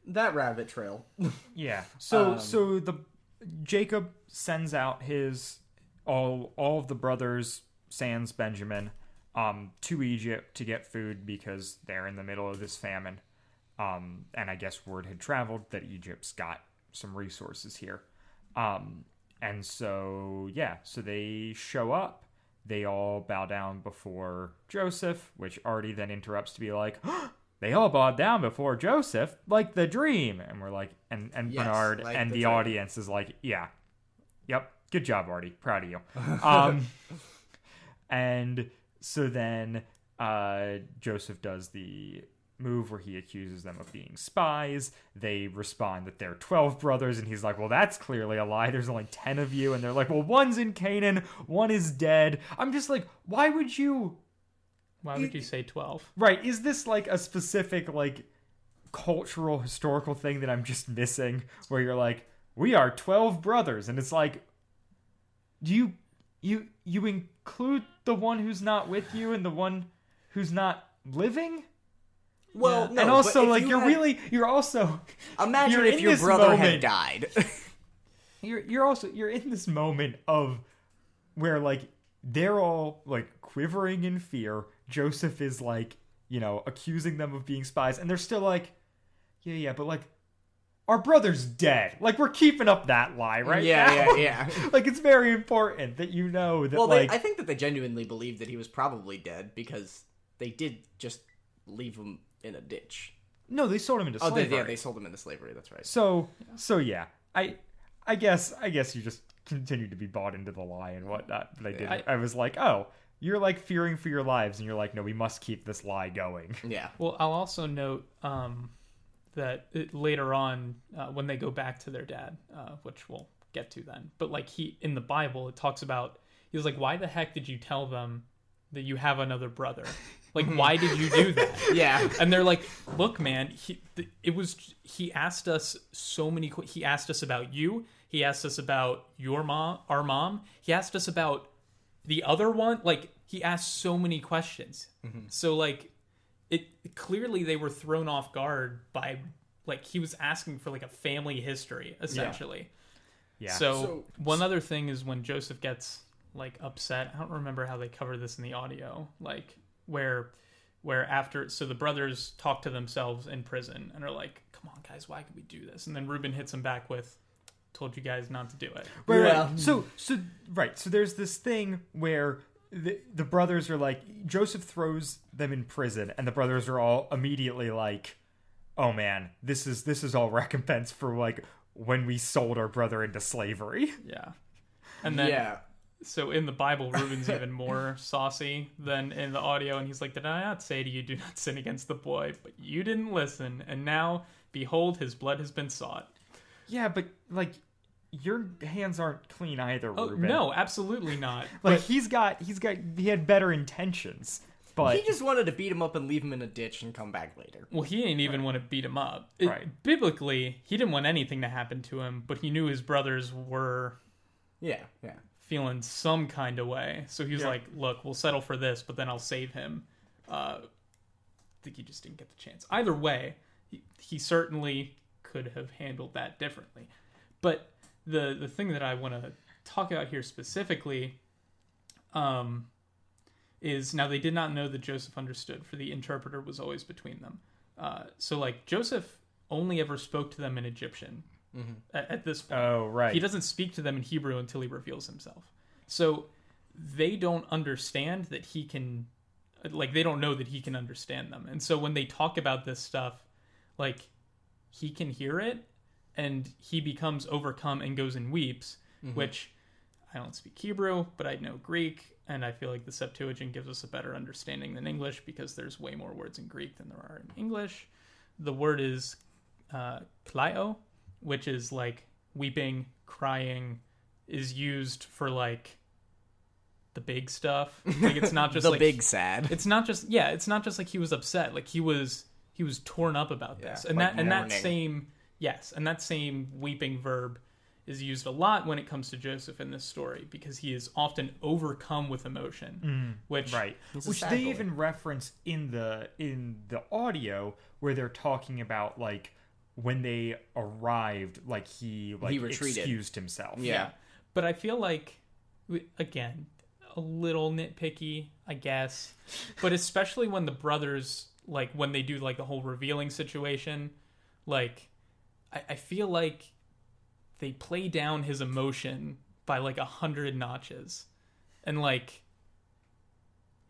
that rabbit trail Yeah. So Um, so the Jacob sends out his all all of the brothers sans Benjamin um to Egypt to get food because they're in the middle of this famine. Um and I guess word had traveled that Egypt's got some resources here. Um and so yeah, so they show up. They all bow down before Joseph, which Artie then interrupts to be like, they all bowed down before Joseph, like the dream. And we're like, and, and Yes, Bernard like and the the, audience is like, yeah, yep, good job, Artie, proud of you. Um, and so then uh, Joseph does the move where he accuses them of being spies. They respond that they're 12 brothers, and he's like, Well, that's clearly a lie. There's only 10 of you. And they're like, Well, one's in Canaan, one is dead. I'm just like, Why would you Why would you say 12? Right. Is this like a specific like cultural historical thing that I'm just missing where you're like we are 12 brothers and it's like do you you you include the one who's not with you and the one who's not living? Well, no, and also like you you're had- really you're also imagine you're if your brother had died. you're you're also you're in this moment of where like they're all like quivering in fear. Joseph is like, you know, accusing them of being spies and they're still like, yeah, yeah, but like our brother's dead. Like we're keeping up that lie, right? Yeah, now. yeah, yeah. like it's very important that you know that well, like I think that they genuinely believed that he was probably dead because they did just leave him in a ditch. no, they sold him into Oh, they, slavery. yeah, they sold him into slavery. That's right. So so yeah, I I guess I guess you just continue to be bought into the lie and whatnot. But I did. I, I- was like, oh, you're like fearing for your lives, and you're like, no, we must keep this lie going. Yeah. Well, I'll also note um, that it, later on, uh, when they go back to their dad, uh, which we'll get to then, but like he in the Bible, it talks about he was like, "Why the heck did you tell them that you have another brother? Like, mm-hmm. why did you do that?" Yeah. and they're like, "Look, man, he, it was he asked us so many. He asked us about you. He asked us about your mom, our mom. He asked us about the other one. Like, he asked so many questions. Mm-hmm. So like, it clearly they were thrown off guard by like he was asking for like a family history essentially. Yeah. So, So- one other thing is when Joseph gets like upset. I don't remember how they cover this in the audio. Like where where after so the brothers talk to themselves in prison and are like, "Come on, guys, why could we do this?" And then Reuben hits him back with, "Told you guys not to do it." Right, Yeah. right. So, so right. So there's this thing where the, the brothers are like Joseph throws them in prison, and the brothers are all immediately like, "Oh man, this is this is all recompense for like when we sold our brother into slavery." Yeah. And then yeah. So in the Bible, Reuben's even more saucy than in the audio, and he's like, "Did I not say to you, do not sin against the boy? But you didn't listen, and now behold, his blood has been sought." Yeah, but like your hands aren't clean either, Oh Reuben. no, absolutely not. like But- he's got he's got he had better intentions, but He just wanted to beat him up and leave him in a ditch and come back later. Well, he didn't even want to beat him up. It- Right. Biblically, he didn't want anything to happen to him, but he knew his brothers were Yeah, yeah. Feeling some kind of way. So he was Yeah. like, "Look, we'll settle for this, but then I'll save him." Uh, I think he just didn't get the chance. Either way, he, he certainly could have handled that differently. But the the thing that I want to talk about here specifically, um, is now they did not know that Joseph understood, for the interpreter was always between them. Uh, so like Joseph only ever spoke to them in Egyptian at, at this point. oh right, He doesn't speak to them in Hebrew until he reveals himself. So they don't understand that he can like they don't know that he can understand them. And so when they talk about this stuff, like he can hear it and he becomes overcome and goes and weeps, which I don't speak Hebrew, but I know Greek, and I feel like the Septuagint gives us a better understanding than English because there's way more words in Greek than there are in English. The word is uh, klaio, which is like weeping, crying, is used for like the big stuff. Like it's not just the like big sad. it's not just yeah, it's not just like he was upset. Like he was he was torn up about this. Yeah, and like that and that same yes, and that same weeping verb is used a lot when it comes to Joseph in this story because he is often overcome with emotion, mm, which right which they even reference in the in the audio where they're talking about like when they arrived like he like He retreated. excused himself Yeah. But I feel like, again, a little nitpicky, I guess. But especially when the brothers, like, when they do, like, the whole revealing situation, like, I, I feel like they play down his emotion by, like, a hundred notches. And, like,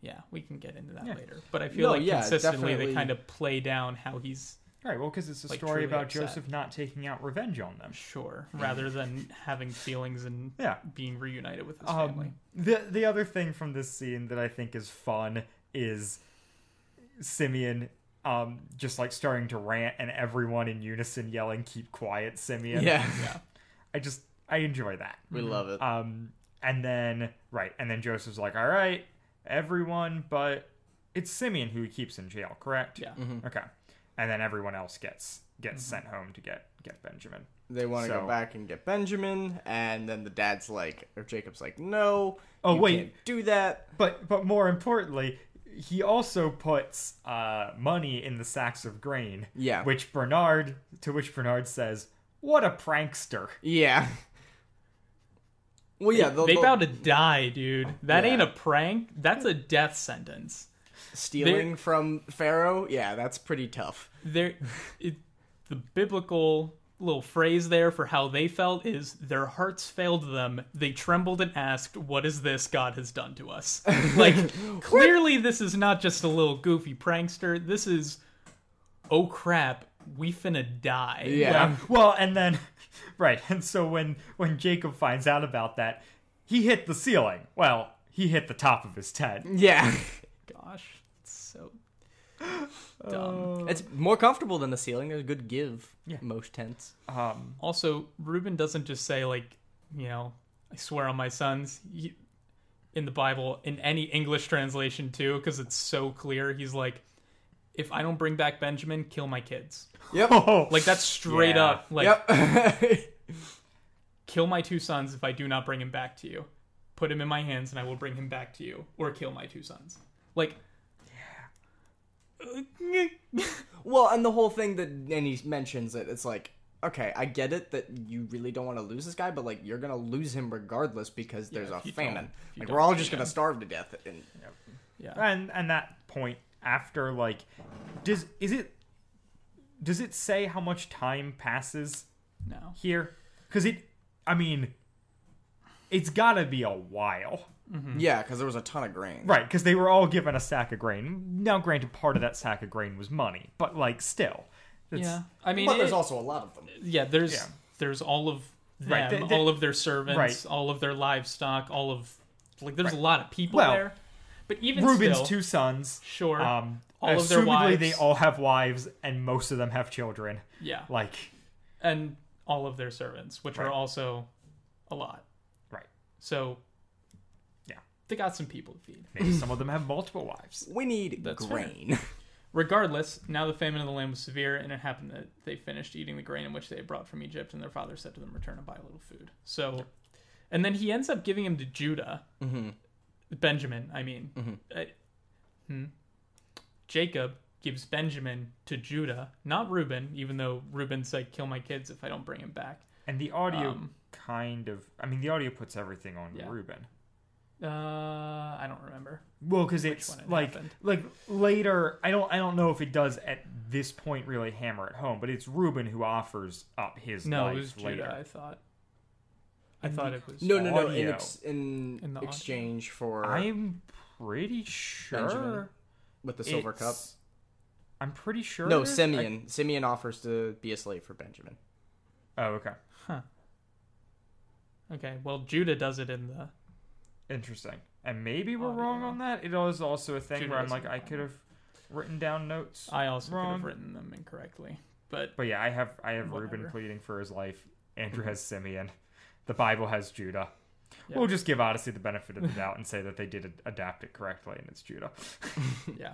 yeah, we can get into that Yeah. later. But I feel No, like yeah, consistently they kind of play down how he's right well because it's a Like, story about upset. joseph not taking out revenge on them sure rather than having feelings and Yeah. being reunited with his family. Um, the the other thing from this scene that I think is fun is Simeon um just like starting to rant and everyone in unison yelling keep quiet Simeon. Yeah. Yeah. I just I enjoy that. We love it. Um and then right, and then Joseph's like, "All right, everyone but it's Simeon who he keeps in jail, correct? Yeah. Okay. And then everyone else gets gets sent home to get get Benjamin. They want to So- go back and get Benjamin, and then the dad's like, or Jacob's like, no. Oh, you wait. can't do that. But but more importantly, he also puts uh, money in the sacks of grain. Yeah. Which Bernard to which Bernard says, "What a prankster." Yeah. Well, yeah, they they'll- about to die, dude. That Yeah. ain't a prank. That's a death sentence. Stealing from Pharaoh. Yeah, that's pretty tough. There, it, the biblical little phrase there for how they felt is their hearts failed them. They trembled and asked, "What is this God has done to us?" Like clearly, this is not just a little goofy prankster. This is, oh crap, we finna die. Yeah. Like, Well, and then right, and so when when Jacob finds out about that, he hit the ceiling. Well, he hit the top of his tent. Yeah. gosh, it's so dumb. it's more comfortable than the ceiling. There's a good give. Yeah. Most tents. Um, Also, Reuben doesn't just say like, you know, I swear on my sons. He, in the Bible, in any English translation too, because it's so clear, he's like, if I don't bring back Benjamin, kill my kids. Yep. oh, Like that's straight Yeah. up. Like, yep. kill my two sons if I do not bring him back to you. Put him in my hands, and I will bring him back to you, or kill my two sons. Like, well, and the whole thing that and he mentions it. It's like, okay, I get it that you really don't want to lose this guy, but like you're gonna lose him regardless because there's if a you don't- famine. Like we're all just gonna him. starve to death. And yeah, and and that point after like, does is it does it say how much time passes no. here? Because it, I mean, it's got to be a while. Yeah, because there was a ton of grain. Right, because they were all given a sack of grain. Now, granted, part of that sack of grain was money, but like still, it's, Yeah, I mean, But there's it- also a lot of them. yeah there's Yeah. there's all of them Right, they- they- all of their servants Right. all of their livestock all of like there's a lot of people Well, there but even Reuben's still, two sons. sure Um, all of their wives they all have wives, and most of them have children. yeah Like, and all of their servants which are also a lot right? so Yeah. They got some people to feed Maybe some of them have multiple wives. We need That's fair. grain. regardless now the famine of the land was severe and it happened that they finished eating the grain in which they had brought from egypt and their father said to them return and buy a little food so and then he ends up giving him to judah benjamin i mean Uh, hmm. jacob gives benjamin to judah not reuben even though reuben said kill my kids if i don't bring him back And the audio Um, kind of, I mean, the audio puts everything on Yeah. Reuben. Uh i don't remember Well, because it's it like happened. like later. I don't I don't know if it does at this point really hammer it home, but it's Reuben who offers up his no life it was later. judah i thought i thought it was No, no, no. In, ex- in, In the audio. exchange for I'm pretty sure Benjamin. with the silver cup. I'm pretty sure. No, it is. Simeon. Simeon offers to be a slave for Benjamin. Oh, okay. Huh. Okay well judah does it in the Interesting. And maybe we're Audio. wrong on that. It was also a thing Judah where I'm like, I could have written down notes. i also could have written them incorrectly but But yeah, I have I have Reuben pleading for his life. Andrew mm-hmm. has Simeon. The Bible has Judah. Yeah. We'll just give Odyssey the benefit of the doubt and say that they did adapt it correctly, and it's Judah. yeah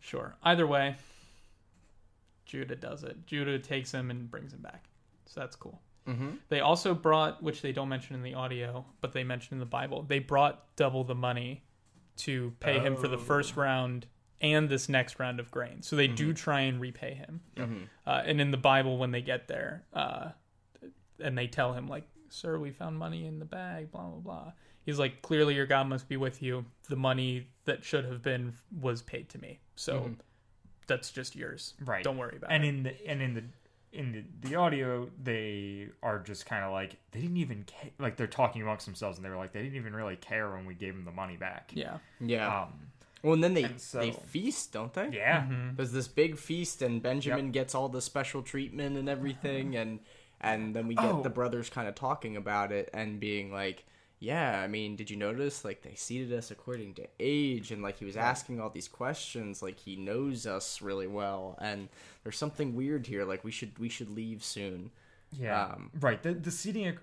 sure either way judah does it judah takes him and brings him back so that's cool Mm-hmm. they also brought which they don't mention in the audio but they mention in the bible they brought double the money to pay him for the first round and this next round of grain. So they do try and repay him. Uh, and in the bible when they get there uh, and they tell him like sir we found money in the bag blah blah blah. He's like clearly your god must be with you. The money that should have been was paid to me. So that's just yours. Right. don't worry about and it. in the and in the in the, the audio, they are just kind of like they didn't even ca- like they're talking amongst themselves, and they were like they didn't even really care when we gave them the money back. yeah Yeah. Um. well, and then they and so- they feast, don't they? Yeah. There's this big feast, and Benjamin gets all the special treatment and everything, and and then we get Oh. the brothers kind of talking about it and being like, "Yeah, I mean, did you notice? Like they seated us according to age, and like he was asking all these questions, like he knows us really well, and there's something weird here. Like we should we should leave soon." Yeah, Um, right. The the seating ac-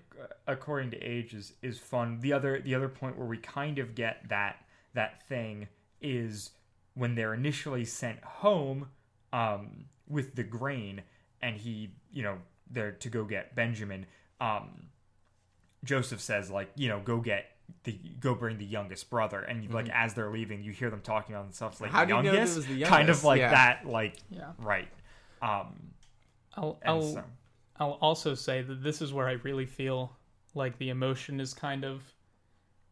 according to age is is fun. The other the other point where we kind of get that that thing is when they're initially sent home um, with the grain, and he, you know, they're to go get Benjamin. Um, Joseph says, like, you know, go get the go bring the youngest brother, and like as they're leaving, you hear them talking on themselves like Mm-hmm. How do you know youngest, it was the kind of like Yeah. that, like Yeah. right. Um, I'll I'll, so I'll also say that this is where I really feel like the emotion is kind of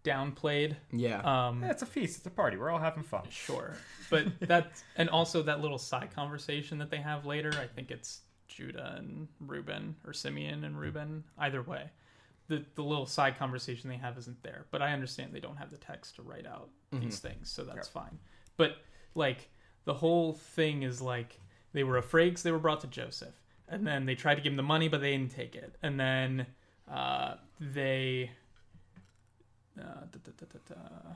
downplayed. Yeah. Um, yeah, it's a feast, it's a party, we're all having fun. Sure, but that's and also that little side conversation that they have later. I think it's Judah and Reuben or Simeon and Reuben. Either way, the the little side conversation they have isn't there. But I understand they don't have the text to write out these things, so that's fine. But like the whole thing is like they were afraid because they were brought to Joseph, and then they tried to give him the money, but they didn't take it, and then uh, they. Uh, da, da, da, da, da.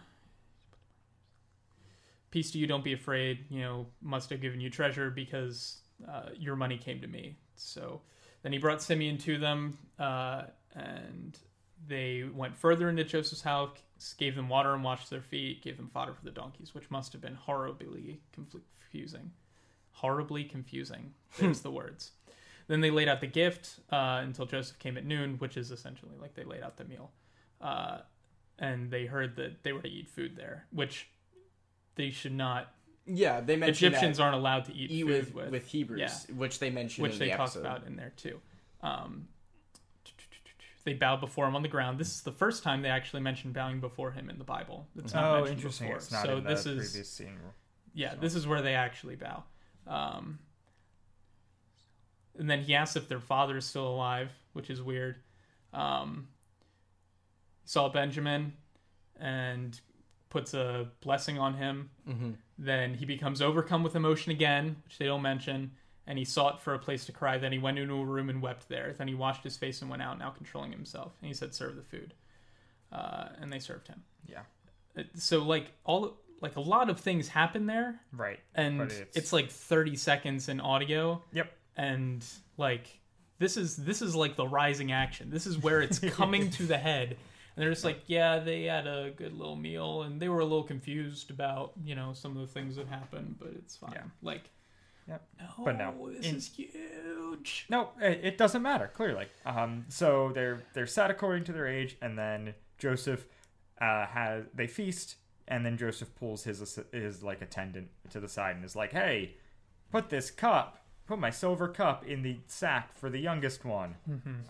Peace to you, don't be afraid. You know, must have given you treasure because uh, your money came to me. So then he brought Simeon to them, uh, and they went further into Joseph's house, gave them water and washed their feet, gave them fodder for the donkeys, which must have been horribly confusing. Horribly confusing. There's the words. Then they laid out the gift uh, until Joseph came at noon, which is essentially like they laid out the meal. Uh, and they heard that they were to eat food there, which they should not. yeah, they mentioned Egyptians aren't allowed to eat eat food with, with, with Hebrews, yeah, which they mentioned which in they the talk about in there too. Um, they bowed before him on the ground. This is the first time they actually mention bowing before him in the Bible. It's not Oh, mentioned interesting. before. It's not so in the this is previous scene. yeah, this is where they actually bow. Um, and then he asks if their father is still alive, which is weird. Um, saw Benjamin and puts a blessing on him. Mm-hmm. Then he becomes overcome with emotion again, which they don't mention. And he sought for a place to cry. Then he went into a room and wept there. Then he washed his face and went out, now controlling himself. And he said, "Serve the food." Uh, and they served him. Yeah. So like all like a lot of things happen there, Right. and it's, it's- like 30 seconds in audio Yep. and like this is this is like the rising action this is where it's coming to the head and they're just like yeah they had a good little meal and they were a little confused about you know some of the things that happened but it's fine Yeah. like Yep. no But no, this in- is huge No, it, it doesn't matter. Clearly, um, so they're they're set according to their age, and then Joseph uh, has they feast, and then Joseph pulls his his like attendant to the side and is like, "Hey, put this cup, put my silver cup in the sack for the youngest one."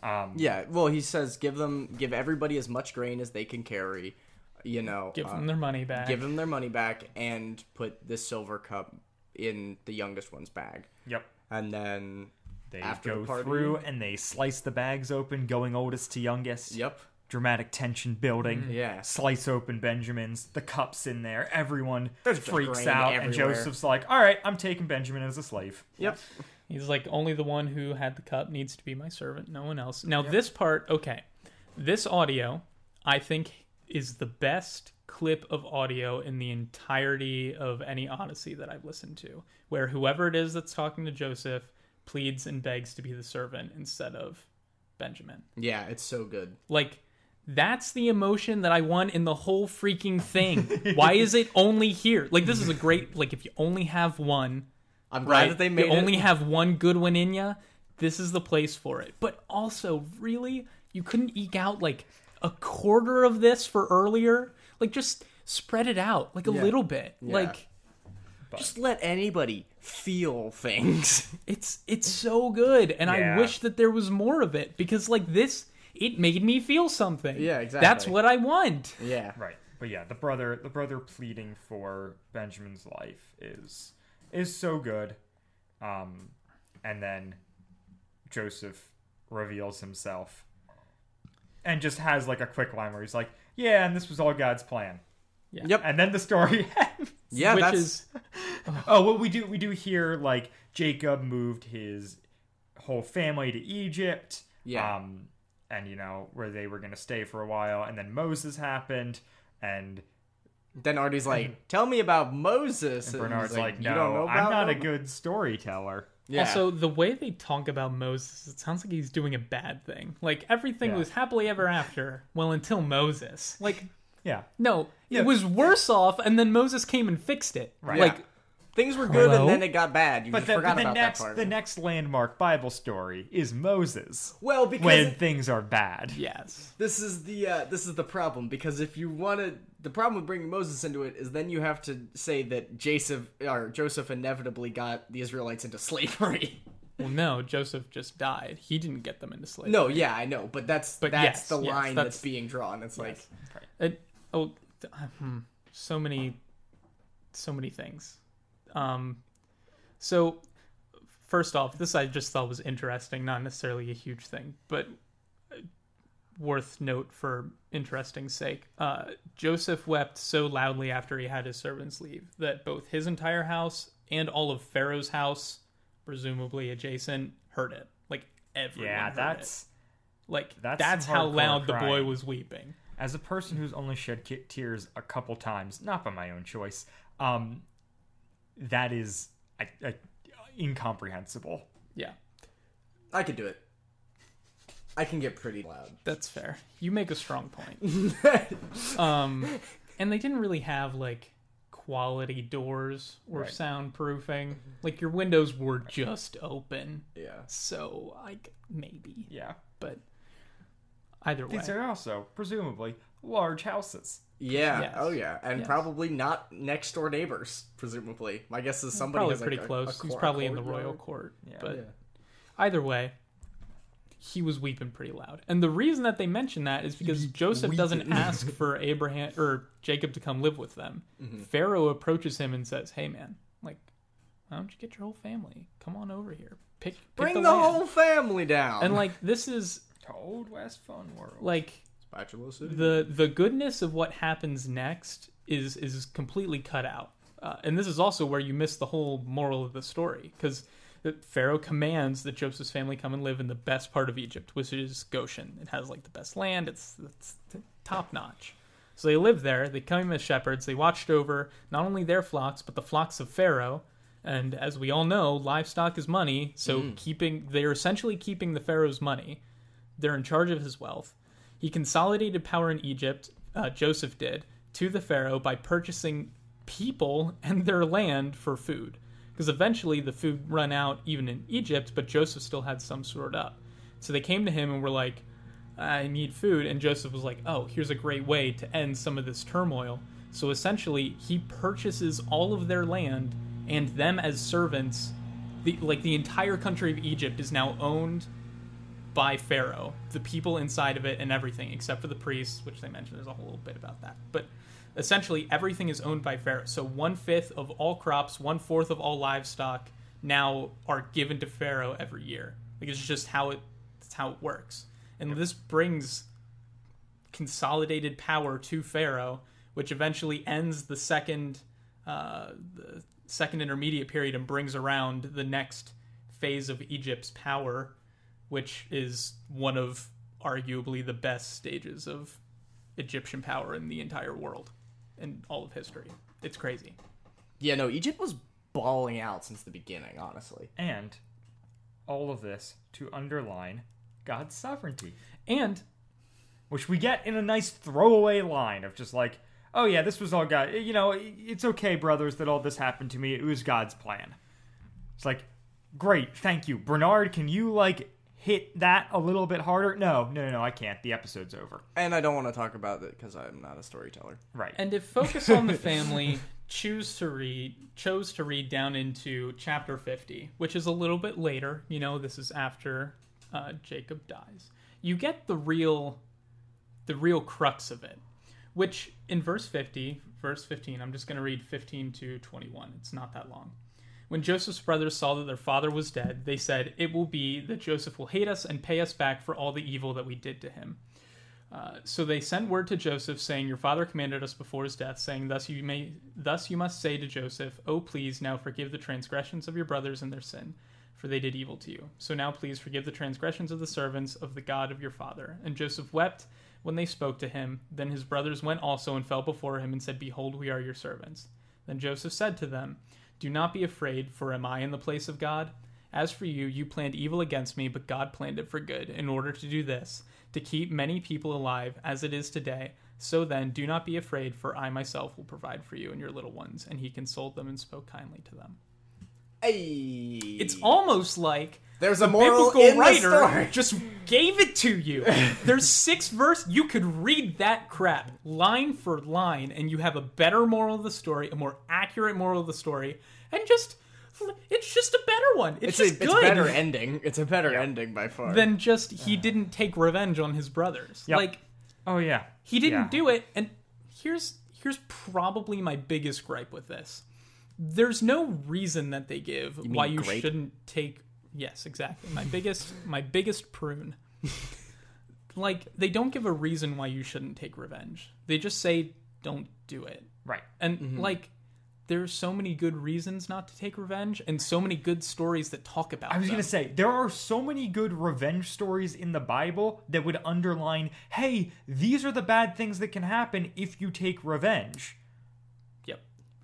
Um, Yeah, well, he says give them, give everybody as much grain as they can carry. You know, give uh, them their money back give them their money back, and put this silver cup in the youngest one's bag. Yep. And then They After the go party- through and they slice the bags open, going oldest to youngest. Yep. Dramatic tension building. Mm-hmm. Yeah. Slice open Benjamin's. The cup's in there. Everyone freaks grain out, and. Joseph's like, "All right, I'm taking Benjamin as a slave." Yep. He's like, only the one who had the cup needs to be my servant, no one else. Now, this part, okay. This audio, I think, is the best clip of audio in the entirety of any Odyssey that I've listened to, where whoever it is that's talking to Joseph pleads and begs to be the servant instead of Benjamin. Yeah, it's so good. Like, that's the emotion that I want in the whole freaking thing. Why is it only here? Like, this is a great, like, if you only have one, I'm glad right? that they made you it. only have one good one in you. This is the place for it. But also, really, you couldn't eke out like a quarter of this for earlier. Like, just spread it out like a Yeah. little bit. Yeah. Like, Just let anybody feel things. it's it's so good, and I wish that there was more of it because like this, it made me feel something. Yeah, exactly. That's what I want. yeah. Right. But yeah, the brother the brother pleading for Benjamin's life is is so good. Um and then Joseph reveals himself and just has like a quick line where he's like, "Yeah, and this was all God's plan." Yep. And then the story ends. Yeah, which that's is Oh, well, we do we do hear like Jacob moved his whole family to Egypt. Yeah. Um, and you know where they were gonna stay for a while, and then Moses happened, and then Artie's like, "Tell me about Moses." And Bernard's he's like, "You "No, don't know I'm about not a good storyteller." Yeah. Also, the way they talk about Moses, it sounds like he's doing a bad thing. Like everything Yeah. was happily ever after. Well, until Moses. Like Yeah, no, Yeah. it was worse off, and then Moses came and fixed it. Right. Like Things were good Hello? and then it got bad. You But just the, forgot but the about next that part. the next landmark Bible story is Moses. well, because when things are bad. Yes. this is the uh, this is the problem because if you want to the problem with bringing Moses into it is then you have to say that Joseph or Joseph inevitably got the Israelites into slavery. Well, no, Joseph just died. He didn't get them into slavery. no, yeah, I know, but that's But that's yes, the yes, line that's- that's, being drawn. It's like It, oh, hmm, so many, so many things. Um, so first off, this I just thought was interesting, not necessarily a huge thing, but uh, worth note for interesting sake. Uh, Joseph wept so loudly after he had his servants leave that both his entire house and all of Pharaoh's house, presumably adjacent, heard it. Like everyone. Yeah, heard that's it. like that's that's, how hardcore loud the boy was weeping. as a person who's only shed tears a couple times, not by my own choice. Um, that is I, I, incomprehensible. Yeah. I could do it. I can get pretty loud. That's fair. You make a strong point. um, and they didn't really have like quality doors or Right. soundproofing. Like your windows were just open, Yeah. so like maybe, Yeah, but either way, these are also presumably large houses. Yeah. Yes. Oh yeah, and Yes. probably not next door neighbors. Presumably, my guess is somebody probably has pretty like, a- close. A, He's probably in the royal court, Yeah. but Yeah. either way. He was weeping pretty loud, and the reason that they mention that is because Joseph doesn't ask for Abraham or Jacob to come live with them. Mm-hmm. Pharaoh approaches him and says, "Hey, man, like, why don't you get your whole family? Come on over here. Pick, pick Bring the, the, whole family down. And like, this is To Old West Fun World. like Spatula City. the the goodness of what happens next is is completely cut out uh, and this is also where you miss the whole moral of the story because pharaoh commands that joseph's family come and live in the best part of egypt which is goshen. It has like the best land. It's, it's top notch so they lived there. They came as shepherds. They watched over not only their flocks but the flocks of pharaoh. And as we all know livestock is money. So keeping they're essentially keeping the pharaoh's money. They're in charge of his wealth. He consolidated power in Egypt, uh, Joseph did, to the Pharaoh by purchasing people and their land for food. Because eventually the food run out even in Egypt, but Joseph still had some stored up. So they came to him and were like, I need food. And Joseph was like, oh, here's a great way to end some of this turmoil. So essentially, he purchases all of their land and them as servants. The, like the entire country of Egypt is now owned by Pharaoh, the people inside of it and everything, except for the priests, which they mentioned. There's a whole little bit about that. But essentially, everything is owned by Pharaoh. So one fifth of all crops, one fourth of all livestock now are given to Pharaoh every year. Like it's just how it, it's how it works. And this brings consolidated power to Pharaoh, which eventually ends the second, uh, the second intermediate period and brings around the next phase of Egypt's power which is one of arguably the best stages of Egyptian power in the entire world in all of history. It's crazy. yeah, no, Egypt was balling out since the beginning. Honestly, and all of this to underline God's sovereignty, And which we get in a nice throwaway line of just like, "Oh yeah, this was all God. You know, it's okay, brothers, that all this happened to me. It was God's plan." It's like, great, thank you, Bernard. Can you like hit that a little bit harder? No, no, no, no I can't. The episode's over. and I don't want to talk about it because I'm not a storyteller. Right. and if focus on the family choose to read chose to read down into chapter 50, which is a little bit later, you know, this is after uh, Jacob dies. You get the real the real crux of it, which in verse 50, verse 15, I'm just going to read 15 to 21. It's not that long. When Joseph's brothers saw that their father was dead, they said, It will be that Joseph will hate us and pay us back for all the evil that we did to him. Uh, so they sent word to Joseph, saying, Your father commanded us before his death, saying, Thus you may thus you must say to Joseph, Oh please now forgive the transgressions of your brothers and their sin, for they did evil to you. So now please forgive the transgressions of the servants of the God of your father. And Joseph wept when they spoke to him. Then his brothers went also and fell before him and said, Behold, we are your servants. Then Joseph said to them, Do not be afraid, for am I in the place of God? As for you, you planned evil against me, but God planned it for good, in order to do this, to keep many people alive, as it is today, So then, do not be afraid, for I myself will provide for you and your little ones. And he consoled them and spoke kindly to them. Hey. It's almost like There's the a moral biblical in the writer story. just gave it to you. There's six verse. You could read that crap line for line, and you have a better moral of the story, a more accurate moral of the story, and just it's just a better one. It's, It's a, just it's good. better ending. It's a better ending by far. than just he didn't take revenge on his brothers. Yep. Like Oh yeah. he didn't Yeah. do it and here's here's probably my biggest gripe with this there's no reason that they give why you grape? shouldn't take yes exactly my biggest my biggest prune like they don't give a reason why you shouldn't take revenge they just say don't do it Right. and Mm-hmm. like there's so many good reasons not to take revenge and so many good stories that talk about I was gonna say there are so many good revenge stories in the Bible that would underline, "Hey, these are the bad things that can happen if you take revenge."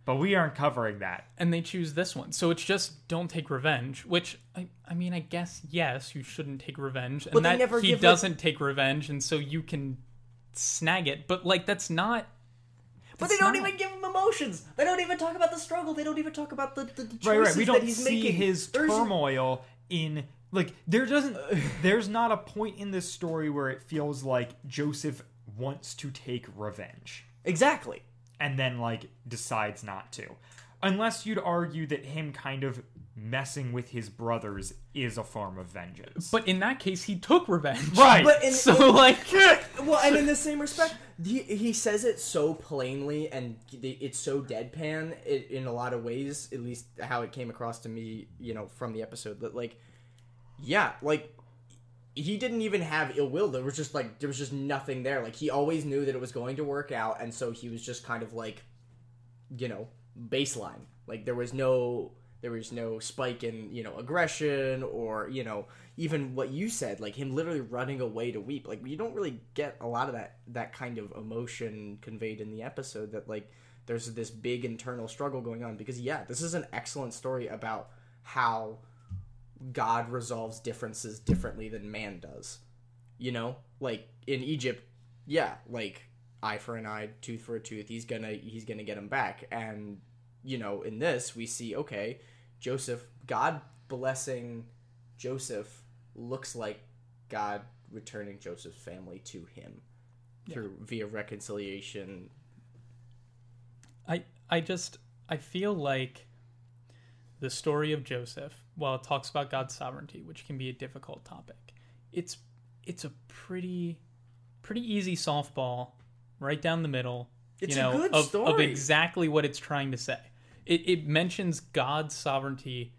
Yep But we aren't covering that. and they choose this one. So it's just don't take revenge, which I, I mean, I guess yes, you shouldn't take revenge, and But they that never he give, like- doesn't take revenge, and so you can snag it. But like that's not. but they don't not- even give him emotions. They don't even talk about the struggle. They don't even talk about the, the, the choices Right, right. We don't he's see making. his There's- turmoil in like there doesn't there's not a point in this story where it feels like Joseph wants to take revenge Exactly. And then like decides not to. Unless you'd argue that him kind of messing with his brothers is a form of vengeance. But in that case, he took revenge. right. But in, So like, well, and in the same respect, he, he says it so plainly and it's so deadpan i in a lot of ways, at least how it came across to me, you know, from the episode that like, yeah, like he didn't even have ill will. There was just like there was just nothing there. Like he always knew that it was going to work out, and so he was just kind of like, you know, baseline. Like there was no there was no spike in you know aggression or you know even what you said like him literally running away to weep like you don't really get a lot of that that kind of emotion conveyed in the episode that like there's this big internal struggle going on because yeah this is an excellent story about how god resolves differences differently than man does. You know? Like in egypt yeah like eye for an eye tooth for a tooth he's gonna he's gonna get him back. And you know in this we see okay joseph god blessing joseph looks like god returning joseph's family to him through via reconciliation. I I just I feel like the story of Joseph, while it talks about God's sovereignty, which can be a difficult topic, it's it's a pretty pretty easy softball, right down the middle. It's you a know, good of, of exactly what it's trying to say. It it mentions God's sovereignty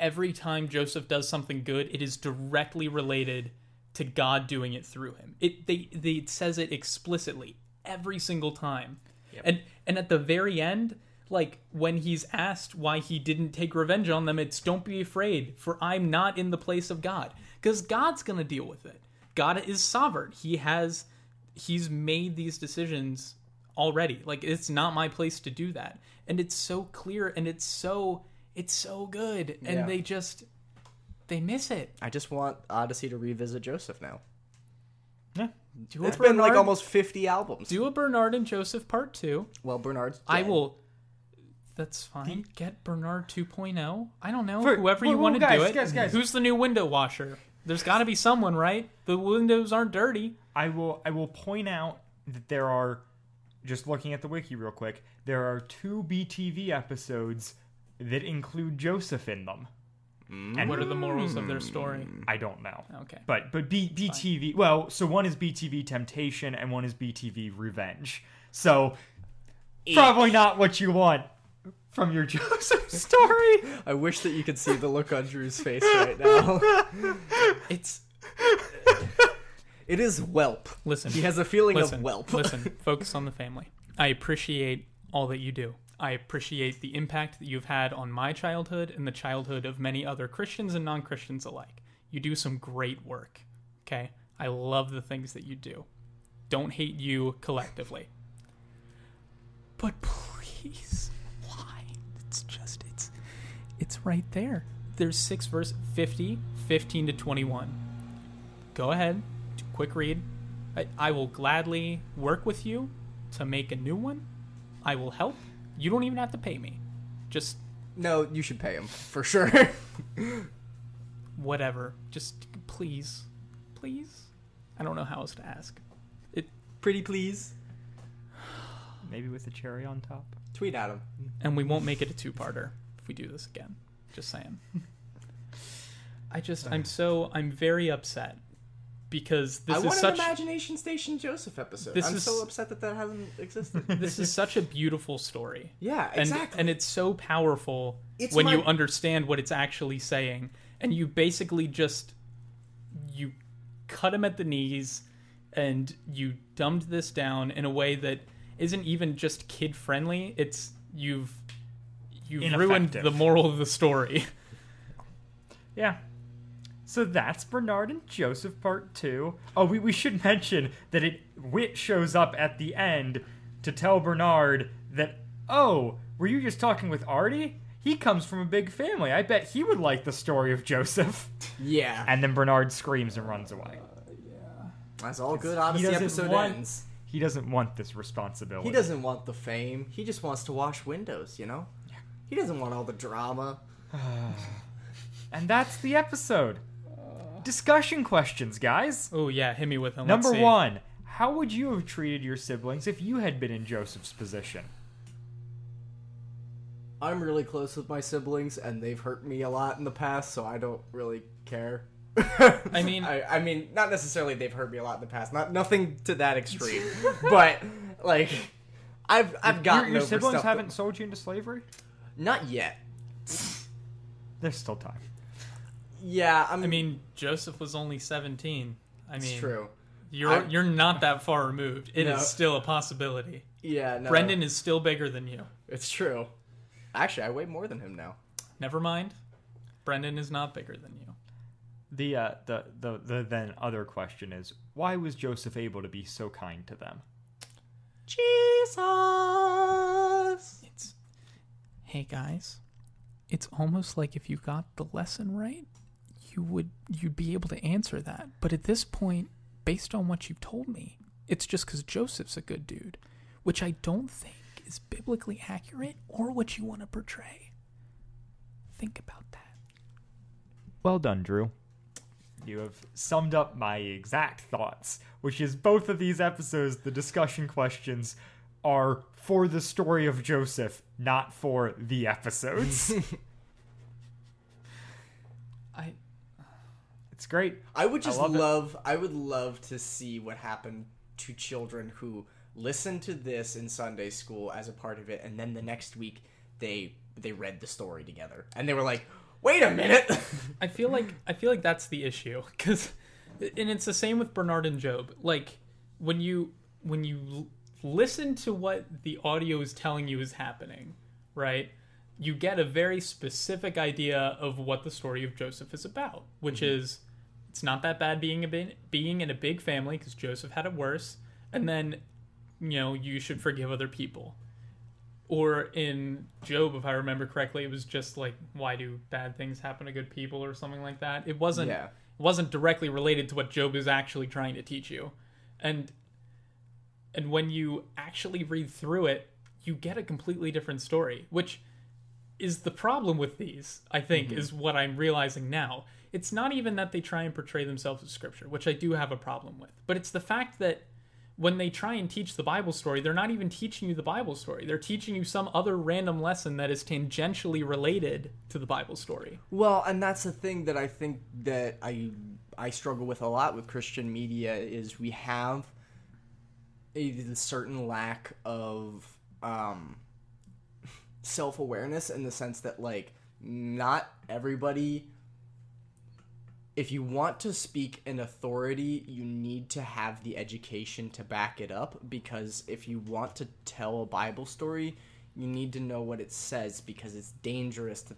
every time Joseph does something good, it is directly related to God doing it through him. It they, they it says it explicitly every single time. And and at the very end, like when he's asked why he didn't take revenge on them, it's don't be afraid, for I'm not in the place of God. Because God's gonna deal with it. God is sovereign. He has he's made these decisions already. Like it's not my place to do that. And it's so clear and it's so it's so good. And Yeah. they just they miss it. i just want odyssey to revisit joseph now Do a it's been like almost 50 albums do a Bernard and Joseph part two. well bernard's I will. That's fine. Get Bernard 2.0. I don't know. For- Whoever whoa, you whoa, want to do it. guys, guys. Who's the new window washer? There's got to be someone, right? The windows aren't dirty. I will I will point out that there are just looking at the wiki real quick, there are two BTV episodes that include Joseph in them. And What are the morals of their story? Mm. I don't know. Okay. But but B, BTV well, so one is BTV Temptation and one is BTV Revenge. So probably not what you want from your Joseph story. i wish that you could see the look on drew's face right now It's it is whelp listen. he has a feeling listen, of whelp listen, focus on the family. I appreciate all that you do. I appreciate the impact that you've had on my childhood and the childhood of many other Christians and non Christians alike. You do some great work. Okay? I love the things that you do. Don't hate you collectively. But please, why? It's just, it's, it's right there. There's six verse 50, 15 to 21. Go ahead, do a quick read, I, I will gladly work with you to make a new one. I will help. You don't even have to pay me. Just No, you should pay him for sure. whatever. Just please, please. I don't know how else to ask. It Pretty please. Maybe with a cherry on top. Tweet at him. and we won't make it a two-parter if we do this again. Just saying. I just I'm so I'm very upset because this I is such an Imagination Station Joseph episode. This I'm is- so upset that that hasn't existed. this is such a beautiful story. yeah, and exactly. and it's so powerful It's when my- you understand what it's actually saying and you basically just you cut him at the knees and you dumbed this down in a way that isn't even just kid friendly it's you've you've ruined the moral of the story Yeah. So that's Bernard and Joseph part two. Oh, we, we should mention that it Whit shows up at the end to tell Bernard that, oh, were you just talking with Artie? He comes from a big family. I bet he would like the story of Joseph. yeah, And then Bernard screams and runs away. Uh, yeah. That's all good. Obviously, episode want- ends. He doesn't want this responsibility. He doesn't want the fame. He just wants to wash windows. You know. He doesn't want all the drama. And that's the episode. Discussion questions, guys. oh yeah hit me with them Number Let's see. one, how would you have treated your siblings if you had been in Joseph's position? I'm really close with my siblings, and they've hurt me a lot in the past, so I don't really care. I mean- I, I mean, not necessarily they've hurt me a lot in the past. Not nothing to that extreme, but like, I've I've Your, gotten your over siblings stuff that- haven't sold you into slavery? Not yet. There's still time. Yeah, I'm, i mean joseph was only 17 i mean it's true. you're I- you're not that far removed It is No. still a possibility Yeah, no, brendan is still bigger than you It's true. Actually, I weigh more than him now. never mind brendan is not bigger than you The uh, the, the the then other question is why was Joseph able to be so kind to them? Jesus. Hey guys, it's almost like if you got the lesson right, you would you'd be able to answer that. But at this point, based on what you've told me, it's just because Joseph's a good dude, which I don't think is biblically accurate or what you want to portray. Think about that. Well done, Drew. You have summed up my exact thoughts, which is both of these episodes, the discussion questions are for the story of Joseph, not for the episodes. I it's great. I would just love love, I would love to see what happened to children who listened to this in Sunday school as a part of it, and then the next week they they read the story together, and they were like, "Wait a minute." I feel like I feel like that's the issue because, and it's the same with Bernard and Job. Like when you when you l- listen to what the audio is telling you is happening, right? You get a very specific idea of what the story of Joseph is about, which mm-hmm. is it's not that bad being a being in a big family because Joseph had it worse, and then you know you should forgive other people or in Job, if I remember correctly, it was just like, why do bad things happen to good people or something like that. It wasn't Yeah. it wasn't directly related to what Job is actually trying to teach you. And and when you actually read through it, you get a completely different story, which is the problem with these, I think, mm-hmm. is what I'm realizing now. It's not even that they try and portray themselves as scripture, which I do have a problem with, but it's the fact that when they try and teach the Bible story, they're not even teaching you the Bible story. They're teaching you some other random lesson that is tangentially related to the Bible story. Well, and that's the thing that I think that I I struggle with a lot with Christian media is we have a certain lack of um, self awareness in the sense that like not everybody. If you want to speak in authority, you need to have the education to back it up. Because if you want to tell a Bible story, you need to know what it says because it's dangerous to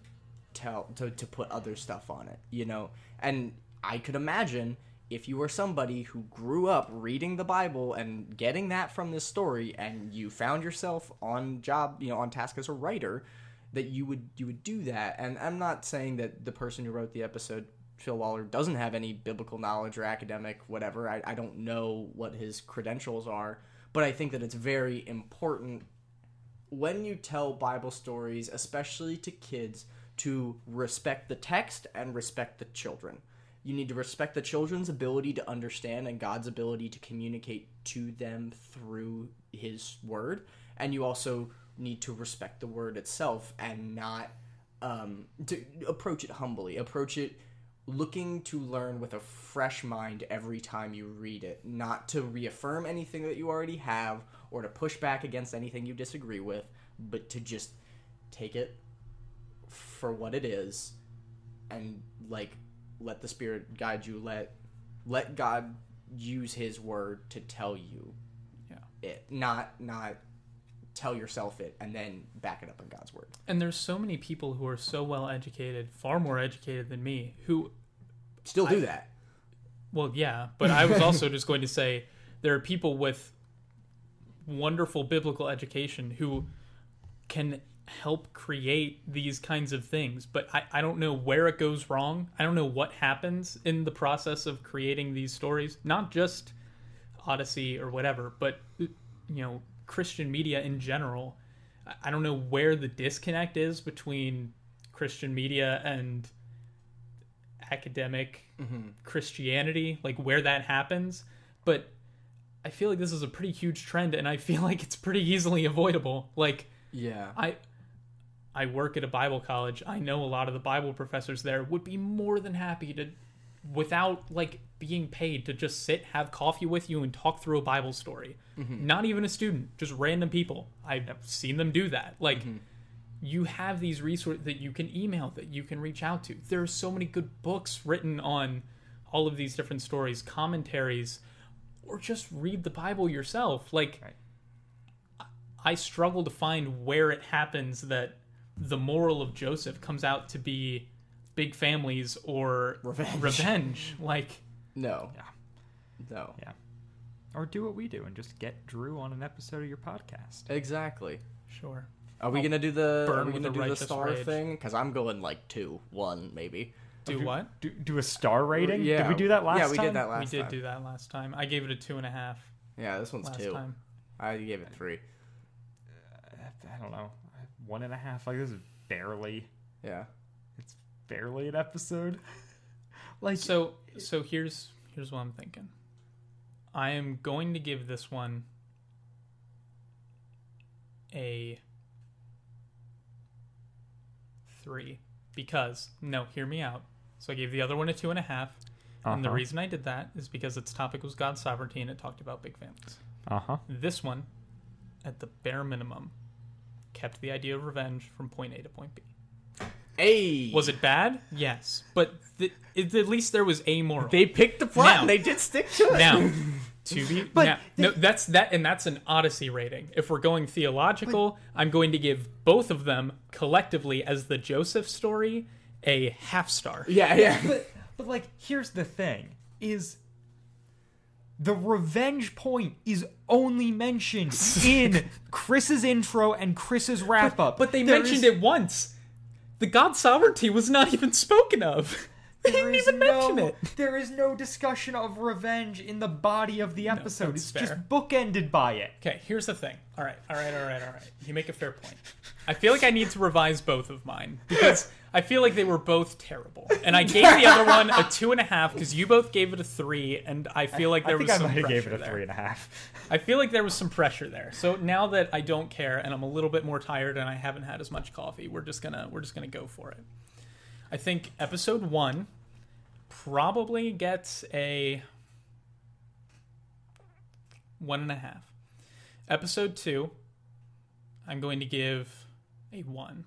tell to, to put other stuff on it you know and i could imagine if you were somebody who grew up reading the bible and getting that from this story and you found yourself on job you know on task as a writer that you would you would do that and i'm not saying that the person who wrote the episode Phil Lollar doesn't have any biblical knowledge or academic whatever. I, I don't know what his credentials are, but I think that it's very important when you tell Bible stories, especially to kids, to respect the text and respect the children. You need to respect the children's ability to understand and God's ability to communicate to them through His Word. And you also need to respect the Word itself and not um, to approach it humbly. Approach it looking to learn with a fresh mind every time you read it, not to reaffirm anything that you already have or to push back against anything you disagree with, but to just take it for what it is and like let the spirit guide you let let god use his word to tell you Yeah. it not not tell yourself it and then back it up in god's word And there's so many people who are so well educated, far more educated than me, who still do that Well, yeah, but I was also just going to say there are people with wonderful biblical education who can help create these kinds of things, but I, I don't know where it goes wrong. I don't know what happens in the process of creating these stories, not just Odyssey or whatever, but you know, Christian media in general. I- I don't know where the disconnect is between Christian media and academic mm-hmm. Christianity, like where that happens. But I feel like this is a pretty huge trend, and I feel like it's pretty easily avoidable. Like yeah I, I work at a Bible college. I know a lot of the Bible professors there would be more than happy to, without like being paid, to just sit, have coffee with you, and talk through a Bible story. Mm-hmm. Not even a student, just random people. I've seen them do that. Like mm-hmm. you have these resources that you can email that you can reach out to there are so many good books written on all of these different stories commentaries or just read the bible yourself like Right. I- i struggle to find where it happens that the moral of joseph comes out to be big families or Revenge. revenge like no Yeah. no Yeah. Or do what we do and just get Drew on an episode of your podcast. exactly sure are we gonna do the burn are we with gonna do the star rage. thing because i'm going like two one maybe do what Do, do a star rating? yeah Did we do that last yeah we time? did that last time. we did time do that last time i gave it a two and a half yeah this one's last two time i gave it three uh, I don't know. One and a half. Like this is barely. yeah It's barely an episode. Like So so here's here's what I'm thinking. I am going to give this one a three because no, hear me out. So I gave the other one a two and a half, and the Uh-huh. reason I did that is because its topic was God's sovereignty and it talked about big families. Uh huh. This one, at the bare minimum, kept the idea of revenge from point A to point B. hey! Was it bad? Yes, but th- it, at least there was a moral. they picked the plot. Now- and they did stick to it. Now. To be now, no that's that and that's an odyssey rating. If we're going theological i'm going to give both of them collectively as the joseph story a half star. Yeah yeah. But but like here's the thing is the revenge point is only mentioned in Chris's intro and Chris's wrap up. but they There mentioned is- it once the god sovereignty was not even spoken of they There didn't is even mention no, it There is no discussion of revenge in the body of the episode. that's it's fair. just bookended by it. okay here's the thing all right all right all right all right you make a fair point i feel like i need to revise both of mine because i feel like they were both terrible and i gave the other one a two and a half because you both gave it a three and i feel like there I think was I some might have pressure gave it a there. three and a half. I feel like there was some pressure there. So now that I don't care and I'm a little bit more tired and I haven't had as much coffee, we're just gonna we're just gonna go for it. I think episode one probably gets a one and a half. Episode two, I'm going to give a one.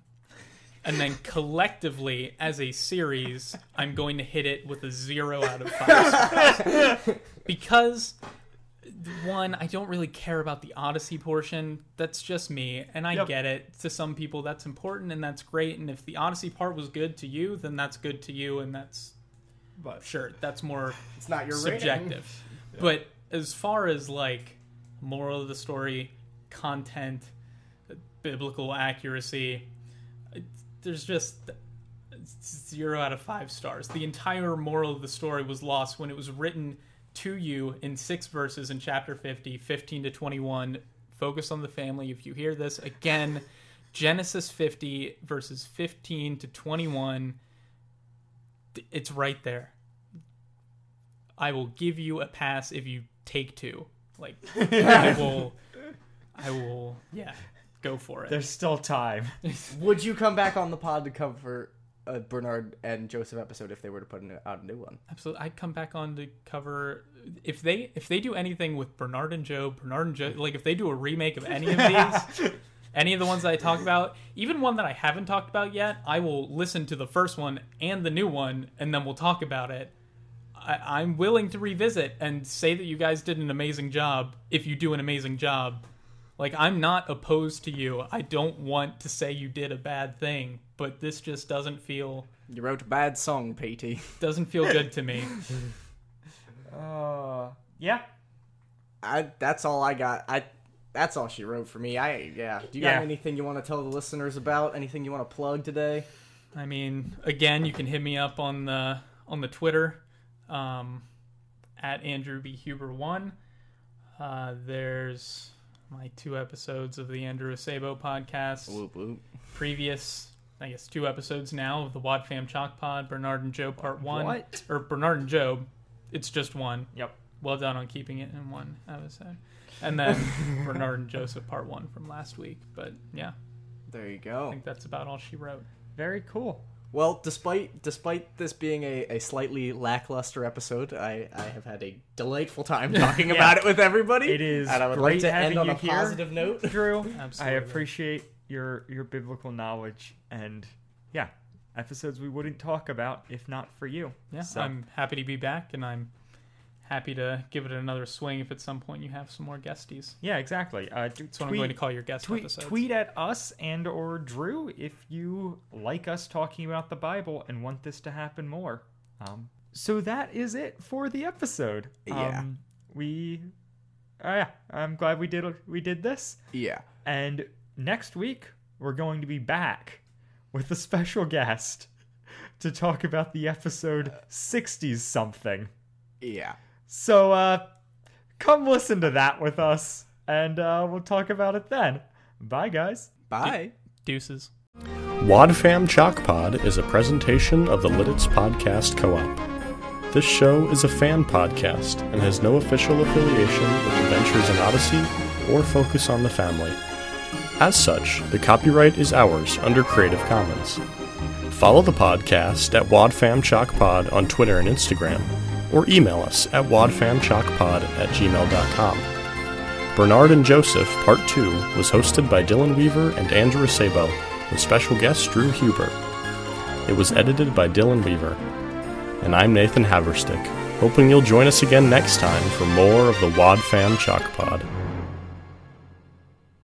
And then collectively, as a series, I'm going to hit it with a zero out of five. because one, I don't really care about the Odyssey portion. That's just me, and I Yep. get it. To some people, that's important and that's great. And if the Odyssey part was good to you, then that's good to you, and that's But sure. That's more it's not your subjective. But as far as like moral of the story, content, biblical accuracy, there's just zero out of five stars. The entire moral of the story was lost when it was written to you in six verses in chapter 50, 15 to 21. Focus on the family. If you hear this again, Genesis 50, verses 15 to 21, it's right there. I will give you a pass if you take two. Like, I will, I will, yeah, go for it. There's still time. Would you come back on the pod to cover a Bernard and Joseph episode if they were to put an- out a new one? Absolutely, I'd come back on to cover if they if they do anything with Bernard and Joe, Bernard and Joe, like if they do a remake of any of these, any of the ones that I talk about, even one that I haven't talked about yet, I will listen to the first one and the new one, and then we'll talk about it. I, I'm willing to revisit and say that you guys did an amazing job if you do an amazing job. Like I'm not opposed to you. I don't want to say you did a bad thing, but this just doesn't feel You wrote a bad song, PT. doesn't feel good to me. Uh, yeah. I that's all I got. I that's all she wrote for me. I yeah. Do you Yeah. got anything you want to tell the listeners about? Anything you want to plug today? I mean, again, you can hit me up on the on the Twitter um, at Andrew B Huber one. Uh, there's my two episodes of the Andrew Sabo podcast. Whoop whoop. Previous, I guess, two episodes now of the Wad Fam Chalk Pod, Bernard and Joe Part One, What? or Bernard and Joe. It's just one. Yep. Well done on keeping it in one episode. And then Bernard and Joseph Part One from last week. But yeah, There you go. I think that's about all she wrote. Very cool. Well, despite despite this being a, a slightly lackluster episode, I, I have had a delightful time talking about it with everybody. It is and I would great like to end on a here. positive note. Drew, Absolutely. I appreciate your your biblical knowledge and yeah, episodes we wouldn't talk about if not for you. Yeah, So- I'm happy to be back, and I'm happy to give it another swing if at some point you have some more guesties. Yeah, exactly. Uh, d- That's what I'm going to call your guest tweet, episodes. tweet at us and or Drew if you like us talking about the Bible and want this to happen more. Um, so that is it for the episode. Yeah. Um, we, uh, yeah, I'm glad we did we did this. Yeah. And next week we're going to be back with a special guest to talk about the episode 60s something. Yeah. So uh come listen to that with us and uh we'll talk about it then. Bye guys. Bye. Deuces. Wadfam Chalk Pod is a presentation of the Lidditz Podcast Co-op. This show is a fan podcast and has no official affiliation with Adventures in Odyssey or Focus on the Family. As such, the copyright is ours under Creative Commons. Follow the podcast at Wadfam Chalk Pod on Twitter and Instagram, or email us at wadfamchalkpod at gmail.com. Bernard and Joseph Part 2 was hosted by Dylan Weaver and Andrew Sabo, with special guest Drew Huber. It was edited by Dylan Weaver. And I'm Nathan Haverstick, hoping you'll join us again next time for more of the Wad Fam Chalk Pod.